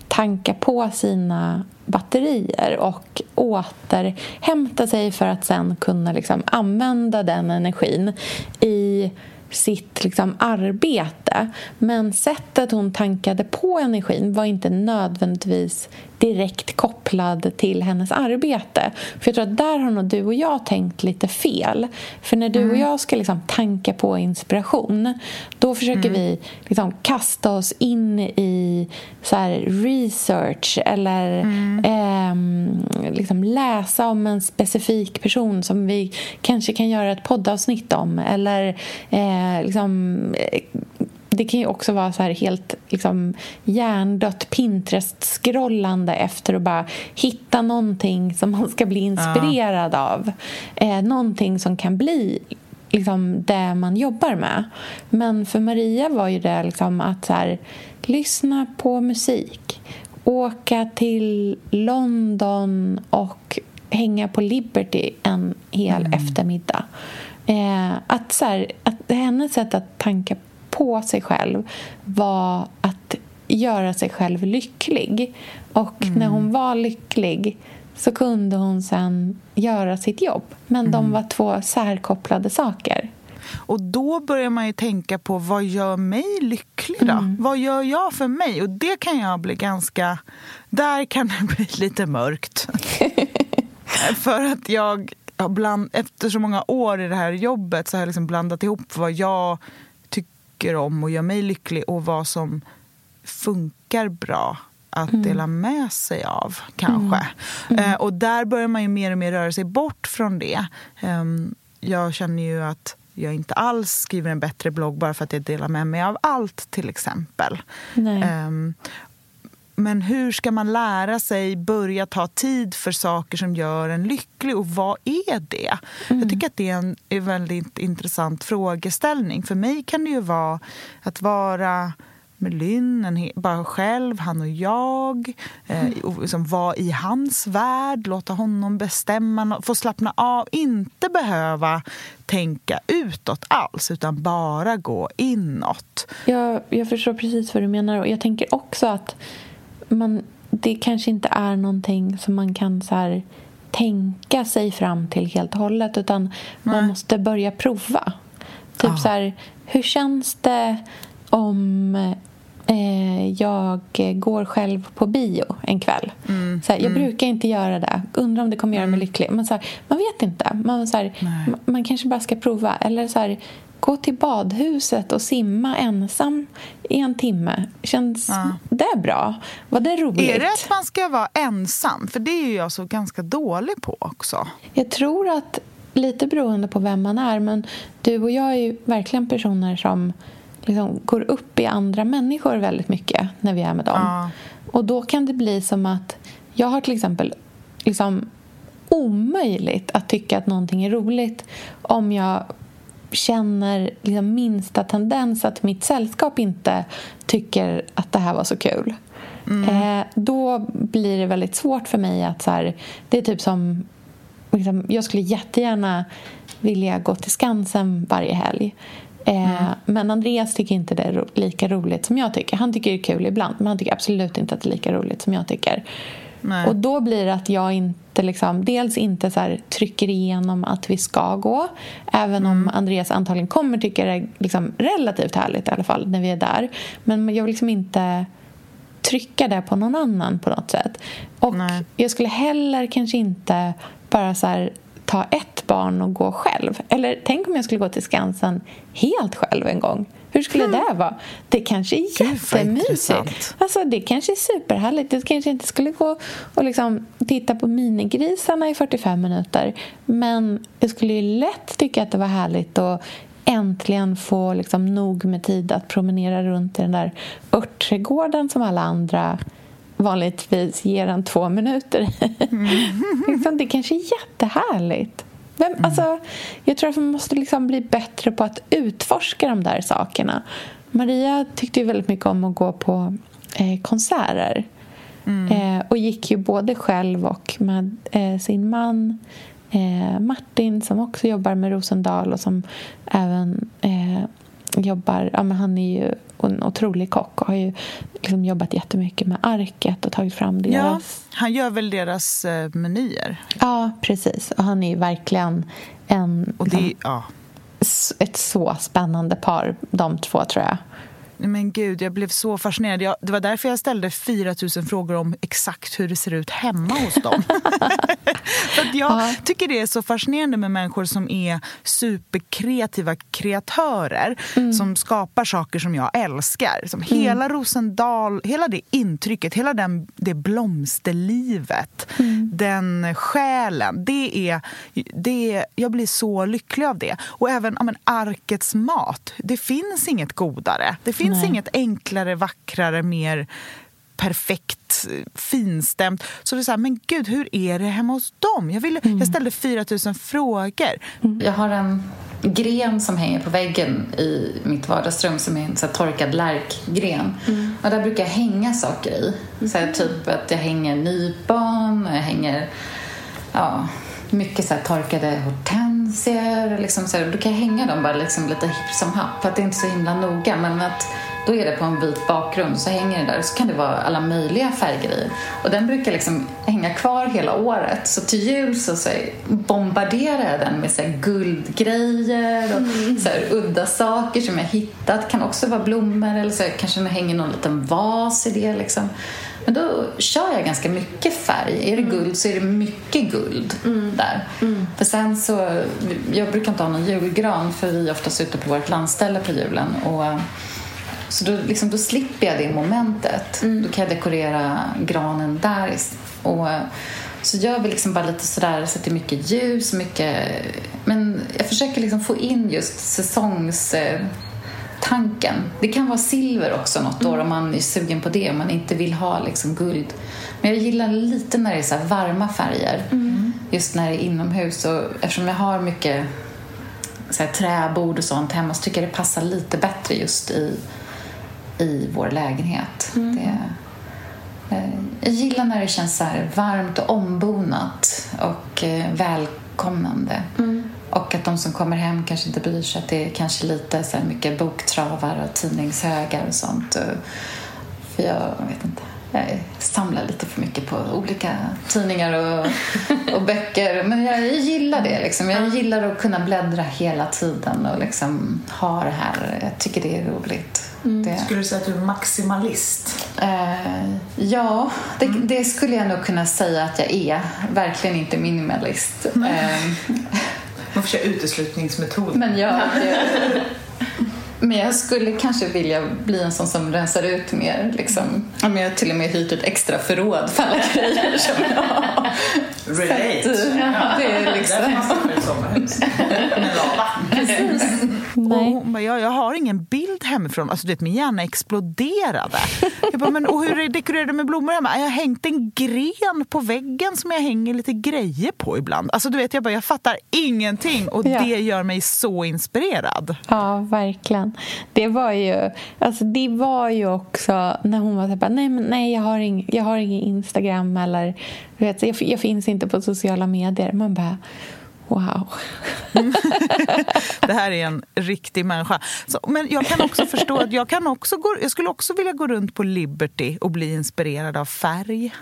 tanka på sina batterier och återhämta sig för att sen kunna liksom använda den energin i sitt liksom, arbete. Men sättet hon tankade på energin var inte nödvändigtvis direkt kopplad till hennes arbete. För jag tror att där har nog du och jag tänkt lite fel. För när du mm. och jag ska liksom tanka på inspiration då försöker mm. vi liksom kasta oss in i så research eller mm. eh, liksom läsa om en specifik person som vi kanske kan göra ett poddavsnitt om eller eh, liksom det kan ju också vara så här helt liksom, hjärndött Pinterest-scrollande efter att bara hitta någonting som man ska bli inspirerad ja. av. Eh, någonting som kan bli liksom, det man jobbar med. Men för Maria var ju det liksom att så här, lyssna på musik åka till London och hänga på Liberty en hel mm. eftermiddag. Eh, att, så här, att hennes sätt att tanka på sig själv var att göra sig själv lycklig. Och mm. när hon var lycklig så kunde hon sen göra sitt jobb. Men mm. de var två särkopplade saker. Och då börjar man ju tänka på vad gör mig lycklig då? Mm. Vad gör jag för mig? Och det kan jag bli ganska... Där kan det bli lite mörkt. <laughs> för att jag bland, efter så många år i det här jobbet så har jag liksom blandat ihop vad jag tycker om och gör mig lycklig och vad som funkar bra att mm. dela med sig av, kanske. Mm. Mm. Eh, och där börjar man ju mer och mer röra sig bort från det. Eh, jag känner ju att jag inte alls skriver en bättre blogg bara för att jag delar med mig av allt, till exempel. Eh, men hur ska man lära sig börja ta tid för saker som gör en lycklig och vad är det? Mm. Jag tycker att det är en, en väldigt intressant frågeställning. För mig kan det ju vara att vara med Lynn, bara själv, han och jag. Eh, mm. och liksom vara i hans värld, låta honom bestämma, få slappna av. Inte behöva tänka utåt alls, utan bara gå inåt. Jag, jag förstår precis vad du menar. Och jag tänker också att man, det kanske inte är någonting som man kan så här, tänka sig fram till helt och hållet utan Nej. man måste börja prova. Typ ah. så här, hur känns det om eh, jag går själv på bio en kväll? Mm. Så här, jag mm. brukar inte göra det. Undrar om det kommer göra mig lycklig. Men så här, man vet inte. Man, så man, man, kanske bara ska prova. Eller så gå till badhuset och simma ensam i en timme. Känns ja. det bra? Var det roligt? Är det att man ska vara ensam? För det är ju jag så ganska dålig på också. Jag tror att, lite beroende på vem man är, men du och jag är ju verkligen personer som liksom går upp i andra människor väldigt mycket när vi är med dem. Ja. Och då kan det bli som att jag har till exempel liksom omöjligt att tycka att någonting är roligt om jag känner liksom minsta tendens att mitt sällskap inte tycker att det här var så kul mm. eh, då blir det väldigt svårt för mig att... Så här, det är typ som... Liksom, jag skulle jättegärna vilja gå till Skansen varje helg. Eh, mm. Men Andreas tycker inte det är lika roligt som jag tycker. Han tycker det är kul ibland, men han tycker absolut inte att det är lika roligt som jag tycker. Nej. Och då blir det att jag inte liksom, dels inte så här, trycker igenom att vi ska gå även mm. om Andreas antagligen kommer tycka det är liksom relativt härligt i alla fall när vi är där. Men jag vill liksom inte trycka det på någon annan på något sätt. Och Nej. jag skulle heller kanske inte bara så här, ta ett barn och gå själv. Eller tänk om jag skulle gå till Skansen helt själv en gång. Hur skulle mm. det vara? Det kanske är jättemysigt. Alltså, det kanske är superhärligt. Du kanske inte skulle gå och liksom titta på minigrisarna i 45 minuter. Men jag skulle ju lätt tycka att det var härligt att äntligen få liksom nog med tid att promenera runt i den där örtträdgården som alla andra vanligtvis ger en två minuter. Mm. <laughs> det kanske är jättehärligt. Vem, alltså, jag tror att man måste liksom bli bättre på att utforska de där sakerna. Maria tyckte ju väldigt mycket om att gå på eh, konserter. Eh, och gick ju både själv och med eh, sin man eh, Martin som också jobbar med Rosendal och som även eh, jobbar... Ja, men han är ju en otrolig kock och har ju liksom jobbat jättemycket med Arket och tagit fram Ja, deras... han gör väl deras eh, menyer. Ja, precis. Och han är ju verkligen en, Och det, liksom, ja. ett så spännande par, de två, tror jag. Men gud, jag blev så fascinerad. Jag, det var därför jag ställde 4 000 frågor om exakt hur det ser ut hemma hos dem. <laughs> För jag Ja. tycker det är så fascinerande med människor som är superkreativa kreatörer som skapar saker som jag älskar. Som Hela Rosendal, hela det intrycket, hela den, det blomsterlivet, den själen. Det är, det är, jag blir så lycklig av det. Och även ja, men, arkets mat. Det finns inget godare. Det finns Nej. inget enklare, vackrare, mer perfekt, finstämt. Så det är så här, men gud, hur är det hemma hos dem? Jag, ville, jag ställde 4 000 frågor. Jag har en gren som hänger på väggen i mitt vardagsrum som är en så torkad lärkgren. Och där brukar jag hänga saker i. Så här, typ att jag hänger nypon, jag hänger ja, mycket så torkade hortensier. Liksom så här, då kan jag hänga dem bara liksom lite hipp som happ. För att det är inte så himla noga. Men att då är det på en vit bakgrund så hänger det där. Så kan det vara alla möjliga färger. Och den brukar liksom hänga kvar hela året. Så till jul så, så bombarderar jag den med så guldgrejer och så här, udda saker som jag hittat. Kan också vara blommor eller så här, kanske det hänger någon liten vas i det. Liksom. Men då kör jag ganska mycket färg. Är det guld så är det mycket guld där. För sen så, jag brukar inte ha någon julgran för vi är oftast ute på vårt landställe på julen. Och, så då, liksom, då slipper jag det momentet. Då kan jag dekorera granen där. Och, så gör vi liksom bara lite sådär, sätter mycket ljus, mycket... Men jag försöker liksom få in just säsongs eh, tanken. Det kan vara silver också något år om man är sugen på det, om man inte vill ha liksom guld. Men jag gillar lite när det är så varma färger, just när det är inomhus. Och eftersom jag har mycket så här, träbord och sånt hemma så tycker jag det passar lite bättre just i, i vår lägenhet. Det, eh, jag gillar när det känns så här varmt och ombonat och eh, välkomnande. Och att de som kommer hem kanske inte bryr sig att det är kanske lite så mycket boktravar och tidningshögar och sånt. För jag vet inte, jag samlar lite för mycket på olika tidningar och, och böcker. Men jag gillar det. Liksom. Jag gillar att kunna bläddra hela tiden och liksom ha det här. Jag tycker det är roligt. Det, Skulle du säga att du är maximalist? Eh, ja, det, det skulle jag nog kunna säga att jag är. Verkligen inte minimalist. Eh, Man får köra uteslutningsmetod. men jag... <laughs> Men jag skulle kanske vilja bli en sån som rensar ut mer. Liksom. Ja, men Jag har till och med hyrt ett extra förråd för alla grejer som jag har. Relate. Att, ja, det är liksom... Man skaffar ett sommarhus. Lava. Och hon bara, ja, jag har ingen bild hemifrån. Alltså, du vet, min hjärna exploderade. Jag bara, men, och hur är- dekorerar du med blommor hemma? Jag har hängt en gren på väggen som jag hänger lite grejer på ibland. Alltså, du vet, jag, bara, jag fattar ingenting och Ja. det gör mig så inspirerad. Ja, verkligen. Det var ju, alltså det var ju också när hon var så här, bara, nej, men nej jag, har ing, jag har ingen Instagram eller du vet, jag, jag finns inte på sociala medier. Man bara, wow. <laughs> Det här är en riktig människa. Så, men jag kan också förstå att jag, kan också gå, jag skulle också vilja gå runt på Liberty och bli inspirerad av färg.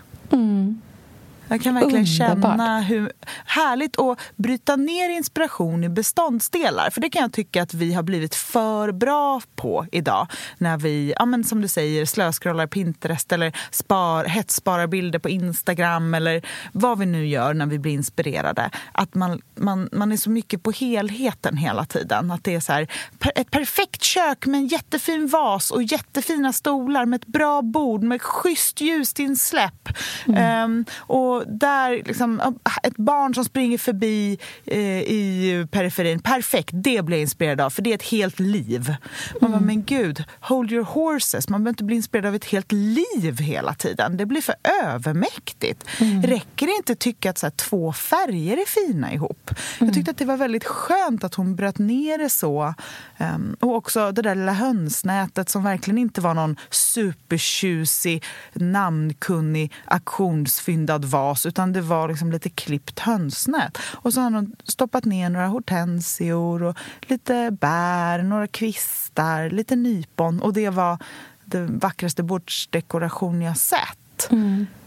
Jag kan verkligen Underbart. känna hur härligt att bryta ner inspiration i beståndsdelar. För det kan jag tycka att vi har blivit för bra på idag. När vi, ja, men som du säger, slöscrollar Pinterest eller spar, hetssparar bilder på Instagram eller vad vi nu gör när vi blir inspirerade. Att man, man, man är så mycket på helheten hela tiden. Att det är så här, ett perfekt kök med en jättefin vas och jättefina stolar med ett bra bord med schysst ljusinsläpp. Ehm, och och där, liksom, ett barn som springer förbi eh, i periferin, perfekt, det blir jag inspirerad av, för det är ett helt liv. Man bara, men gud, hold your horses. Man behöver inte bli inspirerad av ett helt liv hela tiden. Det blir för övermäktigt. Räcker det inte att tycka att så här, två färger är fina ihop? Jag tyckte att det var väldigt skönt att hon bröt ner det så. Ehm, och också det där lilla hönsnätet som verkligen inte var någon supertjusig, namnkunnig, auktionsfyndad vas utan det var liksom lite klippt hönsnät. Och så har hon stoppat ner några hortensior och lite bär, några kvistar, lite nypon och det var den vackraste bordsdekoration jag sett.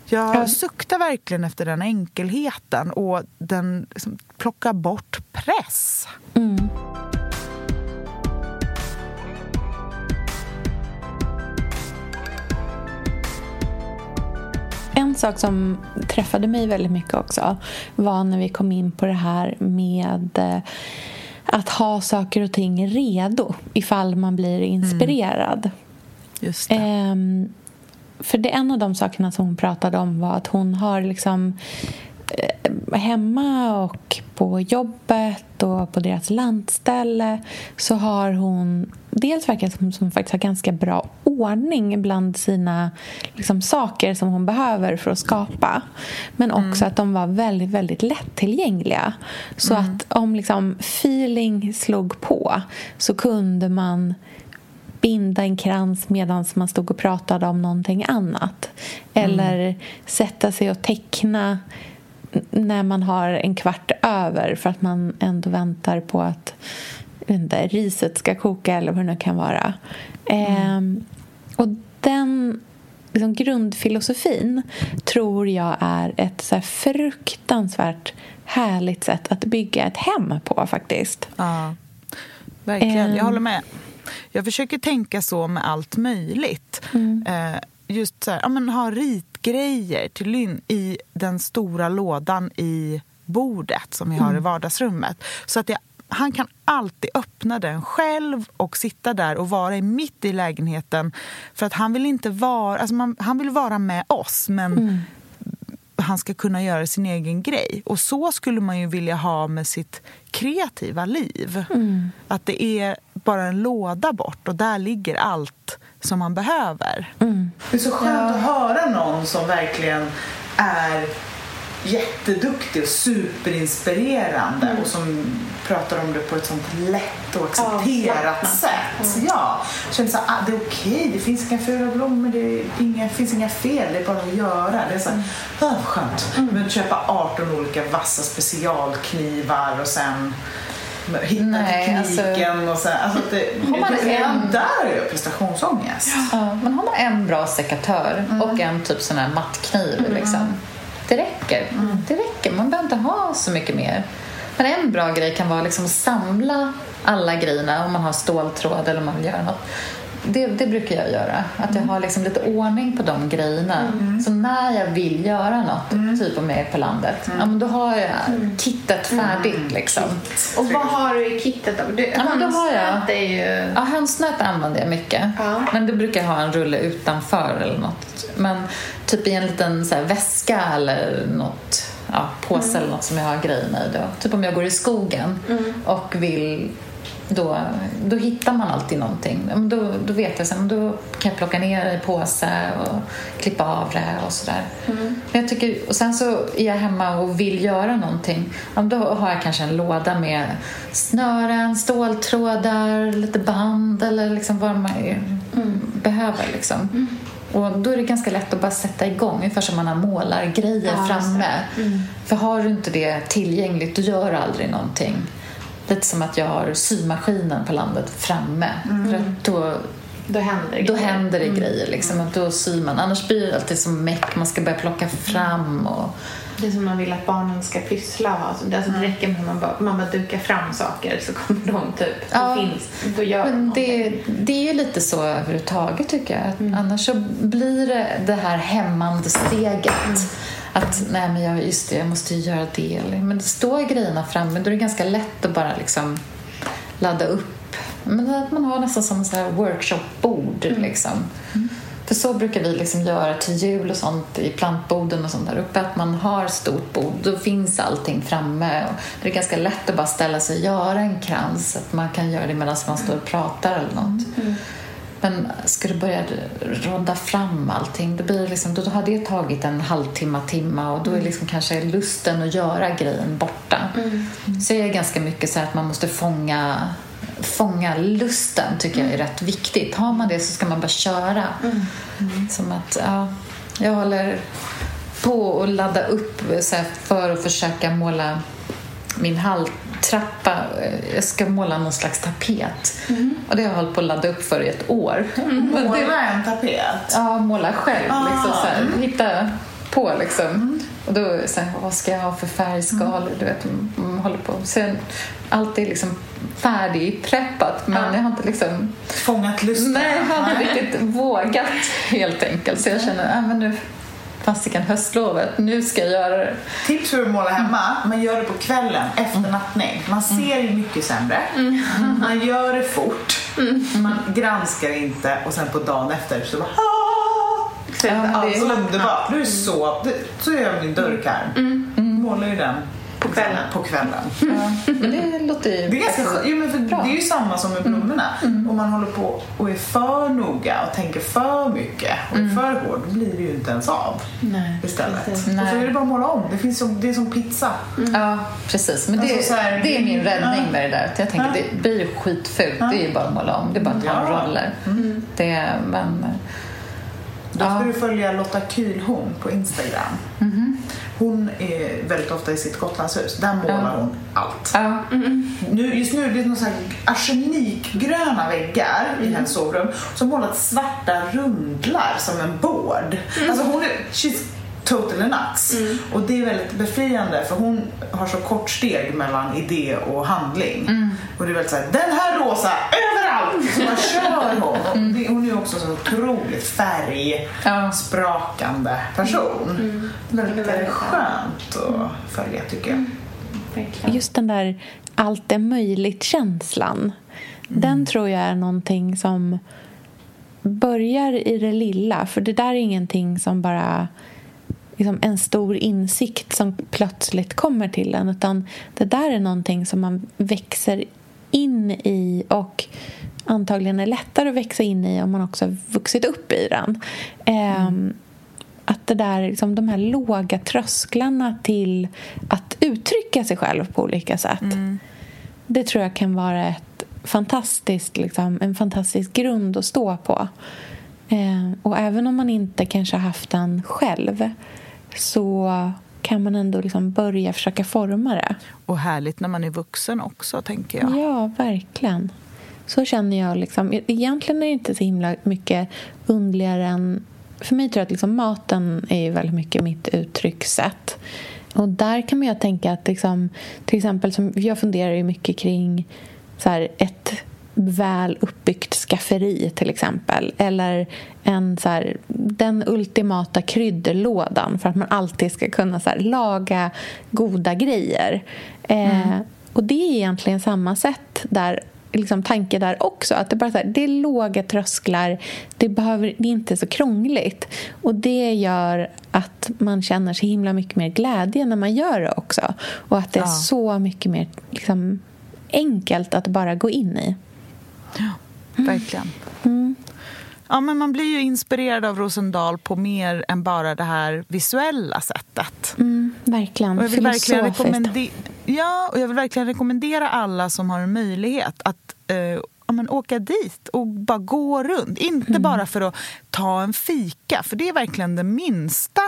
Jag suktar verkligen efter den enkelheten och den liksom, plockar bort press. En sak som träffade mig väldigt mycket också var när vi kom in på det här med eh, att ha saker och ting redo ifall man blir inspirerad. Just det. Ehm, för det en av de sakerna som hon pratade om var att hon har liksom eh, hemma och på jobbet och på deras landställe så har hon dels verkar som hon faktiskt har ganska bra ordning bland sina liksom, saker som hon behöver för att skapa. Men också att de var väldigt, väldigt lättillgängliga. Så att om liksom, feeling slog på så kunde man binda en krans medan man stod och pratade om någonting annat. Eller sätta sig och teckna när man har en kvart över för att man ändå väntar på att inte, riset ska koka eller vad det nu kan vara. Ehm, och den liksom, grundfilosofin tror jag är ett så här fruktansvärt härligt sätt att bygga ett hem på faktiskt. Ja, verkligen. Jag Ehm. håller med. Jag försöker tänka så med allt möjligt. Eh, just så här, ja, men ha ritgrejer till Lynn i den stora lådan i bordet som vi har i vardagsrummet. Så att jag, han kan alltid öppna den själv och sitta där och vara i mitt i lägenheten. För att han vill inte vara, alltså man, han vill vara med oss men han ska kunna göra sin egen grej. Och så skulle man ju vilja ha med sitt kreativa liv. Att det är bara en låda bort och där ligger allt som man behöver. Det är så skönt att höra någon som verkligen är jätteduktig och superinspirerande och som pratar om det på ett sånt lätt och accepterat sätt. Ja, känner så här, ah, det är okej, det finns inga fula blommor, det inga, finns inga fel, det är bara att göra. Det är så här, ah, vad skönt. Men köpa 18 olika vassa specialknivar och sen hitta Nej, tekniken och sen, alltså att det, Har man det, en- där är jag prestationsångest. Ja, men har man en bra sekatör och en typ sån här mattkniv liksom. Det räcker. Det räcker. Man behöver inte ha så mycket mer. Men en bra grej kan vara liksom att samla alla grejerna om man har ståltråd eller om man vill göra något. Det, det brukar jag göra. Att jag har liksom lite ordning på de grejerna. Så när jag vill göra något, typ om jag är på landet, ja, men då har jag kittet färdigt. Liksom. Och vad har du i kittet då? Du, Ja, hönsnät är ju... Ja, hönsnät använder jag mycket. Ja. Men då brukar jag ha en rulle utanför eller något. Men typ i en liten så väska eller något, ja, påse eller något som jag har grejerna i. Då. Typ om jag går i skogen och vill då, då hittar man alltid någonting. Då, då vet jag sen, då kan jag plocka ner det i påse och klippa av det och sådär. Men jag tycker, och sen så är jag hemma och vill göra någonting. Då har jag kanske en låda med snören, ståltrådar, lite band eller liksom vad man behöver. Liksom. Och då är det ganska lätt att bara sätta igång, ungefär som man har målargrejer Ja, framme. För har du inte det tillgängligt, då gör du aldrig någonting. Lite som att jag har symaskinen på landet framme. För att då, Då händer det då grejer. händer det grejer. Liksom, att då syr man. Annars blir det alltid som meck, man ska börja plocka fram. Och, Det är som man vill att barnen ska pyssla och. Alltså, det alltså, det räcker med att man bara, man bara dukar fram saker så kommer de typ. Ja. Det finns. Då gör Men det, det är ju lite så överhuvudtaget tycker jag. Att Annars så blir det det här hämmande steget. Att nej men jag, just det, jag måste ju göra det. Men det står grejerna framme, då är det ganska lätt att bara liksom ladda upp. Men att man har nästan som här workshopbord liksom. För så brukar vi liksom göra till jul och sånt i plantboden och sånt där uppe. Att man har stort bord, då finns allting framme. Det är ganska lätt att bara ställa sig och göra en krans. Att man kan göra det medan man står och pratar eller något. Men ska du börja rodda fram allting, då, blir det liksom, då har det tagit en halvtimme, timme och då är liksom kanske lusten att göra grejen borta. Så det är ganska mycket så här att man måste fånga fånga lusten tycker jag är rätt viktigt. Har man det så ska man bara köra. Som att, ja, jag håller på att ladda upp för att försöka måla min halltrappa. Jag ska måla någon slags tapet. Och det har jag hållit på att ladda upp för i ett år. <laughs> Det, Måla en tapet. ja, måla själv. Ah. Liksom, så här, hitta på liksom. Och då så här, vad ska jag ha för färgskalor? Du vet, man håller på. Sen, allt är liksom färdigpreppat men jag har inte liksom Fångat lusten. Nej, jag har inte riktigt vågat helt enkelt. Så jag känner, äh, men nu fasiken höstlovet, nu ska jag göra det. Tips för att måla hemma, man gör det på kvällen efter nattning. Man ser ju mycket sämre. Man gör det fort. Man granskar inte och sen på dagen efter så bara "Ah!" Så Ja, men det är- Allt underbart. Du är så, det, så gör jag min dörrkarm. Målar ju den på kvällen. På kvällen. Men det låter ju... Det är, ganska, jo, men för Bra. det är ju samma som med blommorna. Om man håller på och är för noga och tänker för mycket och är för hård, då blir det ju inte ens av Nej, istället. precis. Och så är det bara att måla om. Det, finns som, det är som pizza. Ja, precis. Men det, Alltså, så här- det är min räddning Ja. med det där. Att Jag tänker, Ja. det blir ju skitfult. Det är ju bara att måla om. Det är bara att ta Ja. Mm. roller. Det, men... Då ska du följa Lotta Kühlhorn på Instagram. Hon är väldigt ofta i sitt Gotlandshus. Där målar hon allt. Ja. Nu, just nu är det någon sån här arsenikgröna väggar i hennes sovrum som målat svarta rundlar som en board. Alltså hon är, she's totally nuts. Och det är väldigt befriande för hon har så kort steg mellan idé och handling. Och det är väldigt såhär, den här rosa överallt! Så bara kör hon. Och det, hon är ju också så otroligt färgsprakande person. Väldigt, väldigt skönt att följa tycker jag. Just den där allt är möjligt-känslan. Den tror jag är någonting som börjar i det lilla. För det där är ingenting som bara liksom en stor insikt som plötsligt kommer till en. Utan det där är någonting som man växer in i och antagligen är lättare att växa in i om man också har vuxit upp i den. Ehm, att det där, liksom, de här låga trösklarna till att uttrycka sig själv på olika sätt. Det tror jag kan vara ett fantastiskt, liksom, en fantastisk grund att stå på. Eh, och även om man inte kanske har haft den själv så kan man ändå liksom börja försöka forma det. Och härligt när man är vuxen också, tänker jag. Ja, verkligen. Så känner jag. Liksom. E- Egentligen är det inte så himla mycket underligare än... För mig tror jag att liksom maten är ju väldigt mycket mitt uttryckssätt. Och där kan man ju tänka att liksom, till exempel som jag funderar ju mycket kring så här, ett väl uppbyggt skafferi till exempel. Eller en, så här, den ultimata kryddlådan för att man alltid ska kunna så här, laga goda grejer. Eh, och det är egentligen samma sätt där liksom tanke där också. Att det, bara så här, det är låga trösklar, det, behöver, det är inte så krångligt. Och Det gör att man känner så himla mycket mer glädje när man gör det också. Och att det är Ja. så mycket mer liksom, enkelt att bara gå in i. Verkligen. Ja, men man blir ju inspirerad av Rosendal på mer än bara det här visuella sättet. Mm, verkligen. Och jag, vill verkligen rekommendera, ja, och jag vill verkligen rekommendera alla som har en möjlighet att eh, ja, men åka dit och bara gå runt. Inte Mm. bara för att ta en fika, för det är verkligen det minsta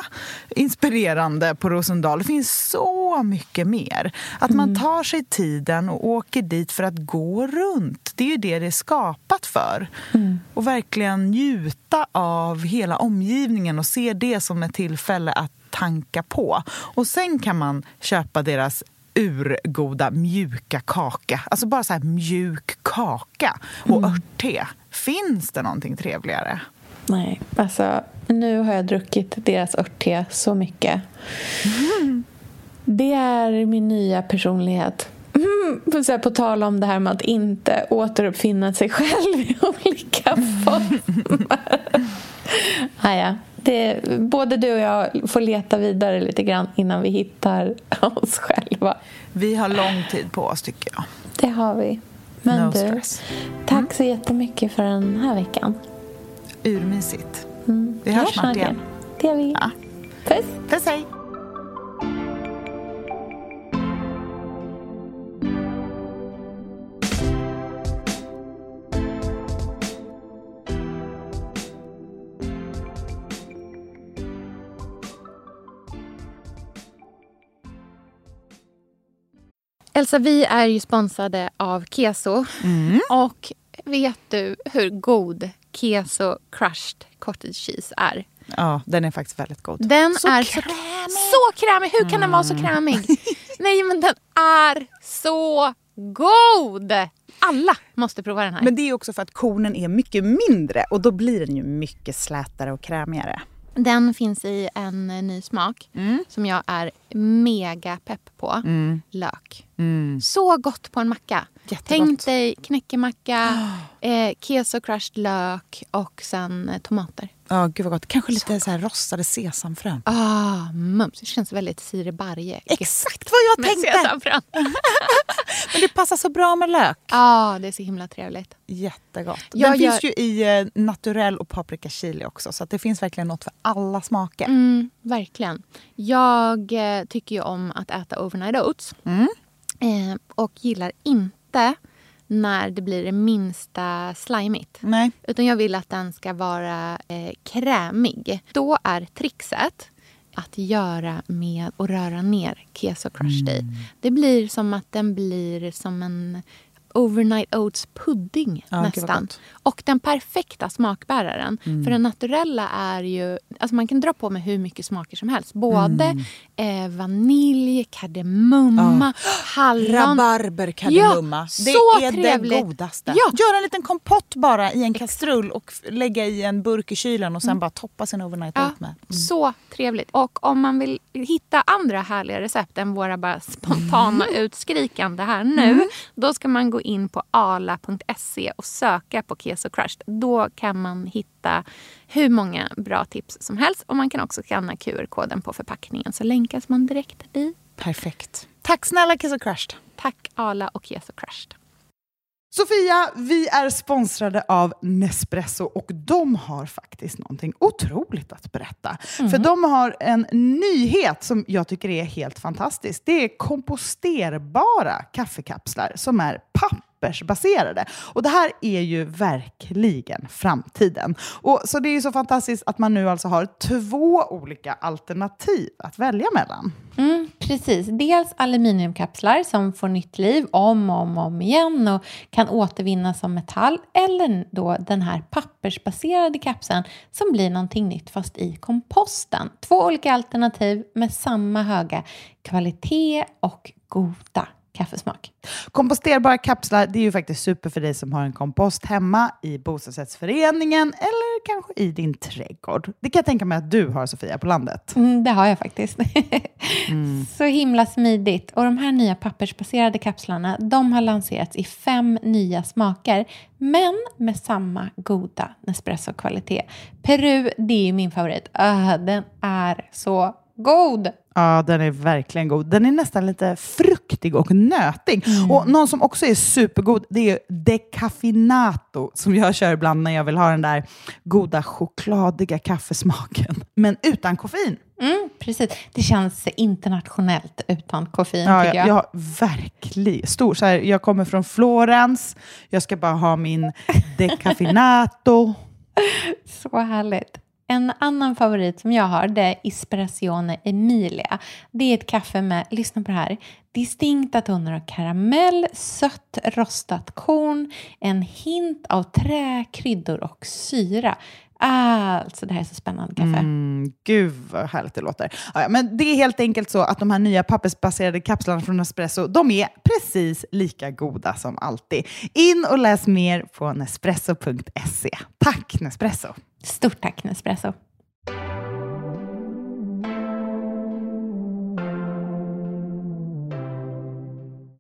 inspirerande på Rosendal. Det finns så mycket mer. Att man Mm. tar sig tiden och åker dit för att gå runt. Det är ju det det är skapat för. Mm. Och verkligen njuta av hela omgivningen och se det som ett tillfälle att tanka på. Och sen kan man köpa deras urgoda mjuka kaka. Alltså bara så mjuk kaka och örtte. Finns det någonting trevligare? Nej, alltså nu har jag druckit deras örtte så mycket. Det är min nya personlighet. Mm, så här, på tal om det här med att inte återuppfinna sig själv i <laughs> olika former. <laughs> Ah, ja. Det, både du och jag får leta vidare lite grann innan vi hittar <laughs> oss själva. Vi har lång tid på oss tycker jag. Det har vi. Men No du, stress. tack så jättemycket för den här veckan. Urmysigt. Mm. Vi hörs snart igen. Det gör vi. Ja. Puss! Puss hej! Elsa, vi är ju sponsrade av Keso. Och vet du hur god Keso crushed cottage cheese är? Ja, den är faktiskt väldigt god. Den Så är krämig. Så, så krämig! Hur kan den vara så krämig? <laughs> Nej, men den är så god! Alla måste prova den här. Men det är också för att kornen är mycket mindre och då blir den ju mycket slätare och krämigare. Den finns i en eh, ny smak som jag är mega pepp på. Lök. Så gott på en macka. Jättegott. Tänk dig knäckemacka, <gasps> eh, keso crushed lök och sen eh, tomater. Ja, gud vad gott. Kanske lite så här rostade sesamfrön. Ah, mums. Det känns väldigt Siri Barje. Exakt vad jag tänkte! sesamfrön. <laughs> Men det passar så bra med lök. Ja, det är så himla trevligt. Jättegott. Jag Den gör- finns ju i eh, naturell och paprika chili också. Så det finns verkligen något för alla smaker. Mm, verkligen. Jag eh, tycker ju om att äta overnight oats. Eh, och gillar inte när det blir det minsta slimigt. Nej. Utan jag vill att den ska vara eh, krämig. Då är trixet att göra med att röra ner keso crushed i. Det blir som att den blir som en overnight oats pudding vad nästan. Och den perfekta smakbäraren. För den naturella är ju... Alltså man kan dra på med hur mycket smaker som helst. Både eh, vanilj, kardemumma, hallon. Rabarber, kardemumma. Ja, det så är trevligt. det godaste. Ja. Gör en liten kompott bara i en kastrull och lägga i en burk i kylen och sen bara toppa sin overnight Ja, oat med. Så trevligt. Och om man vill hitta andra härliga recept än våra bara spontana utskrikande här nu. Då ska man gå in på ala.se och söka på Keso Crushed. Då kan man hitta hur många bra tips som helst. Och man kan också skanna QR-koden på förpackningen så länkas man direkt dit. Perfekt. Tack snälla och Crushed. Tack Ala och Keso Crushed. Sofia, vi är sponsrade av Nespresso och de har faktiskt någonting otroligt att berätta. För de har en nyhet som jag tycker är helt fantastisk. Det är komposterbara kaffekapslar som är pappersbaserade. Och det här är ju verkligen framtiden. Och så det är ju så fantastiskt att man nu alltså har två olika alternativ att välja mellan. Mm, precis. Dels aluminiumkapslar som får nytt liv om och om, om igen och kan återvinnas som metall. Eller då den här pappersbaserade kapseln som blir någonting nytt fast i komposten. Två olika alternativ med samma höga kvalitet och goda kaffesmak. Komposterbara kapslar det är ju faktiskt super för dig som har en kompost hemma i bostadsrättsföreningen eller kanske i din trädgård. Det kan jag tänka mig att du har Sofia på landet. Mm, det har jag faktiskt. <laughs> Så himla smidigt. Och de här nya pappersbaserade kapslarna de har lanserats i fem nya smaker men med samma goda Nespresso-kvalitet. Peru, det är min favorit. Ah, den är så god! Ja, den är verkligen god. Den är nästan lite fruktig och nötig. Och någon som också är supergod, det är decaffeinato som jag kör ibland när jag vill ha den där goda chokladiga kaffesmaken. <laughs> Men utan koffein. Mm, precis. Det känns internationellt utan koffein Ja, tycker jag, jag. jag verkligen. Stor. Så här, jag kommer från Florens, jag ska bara ha min <laughs> decaffeinato. Så härligt. En annan favorit som jag har det är Espressione Emilia. Det är ett kaffe med, lyssna på det här, distinkta toner av karamell, sött rostat korn, en hint av trä, kryddor och syra. Alltså, det här är så spännande kaffe. Mm, gud vad härligt det låter. Ja, men det är helt enkelt så att de här nya pappersbaserade kapslarna från Nespresso, de är precis lika goda som alltid. In och läs mer på nespresso.se. Tack Nespresso! Stort tack Nespresso.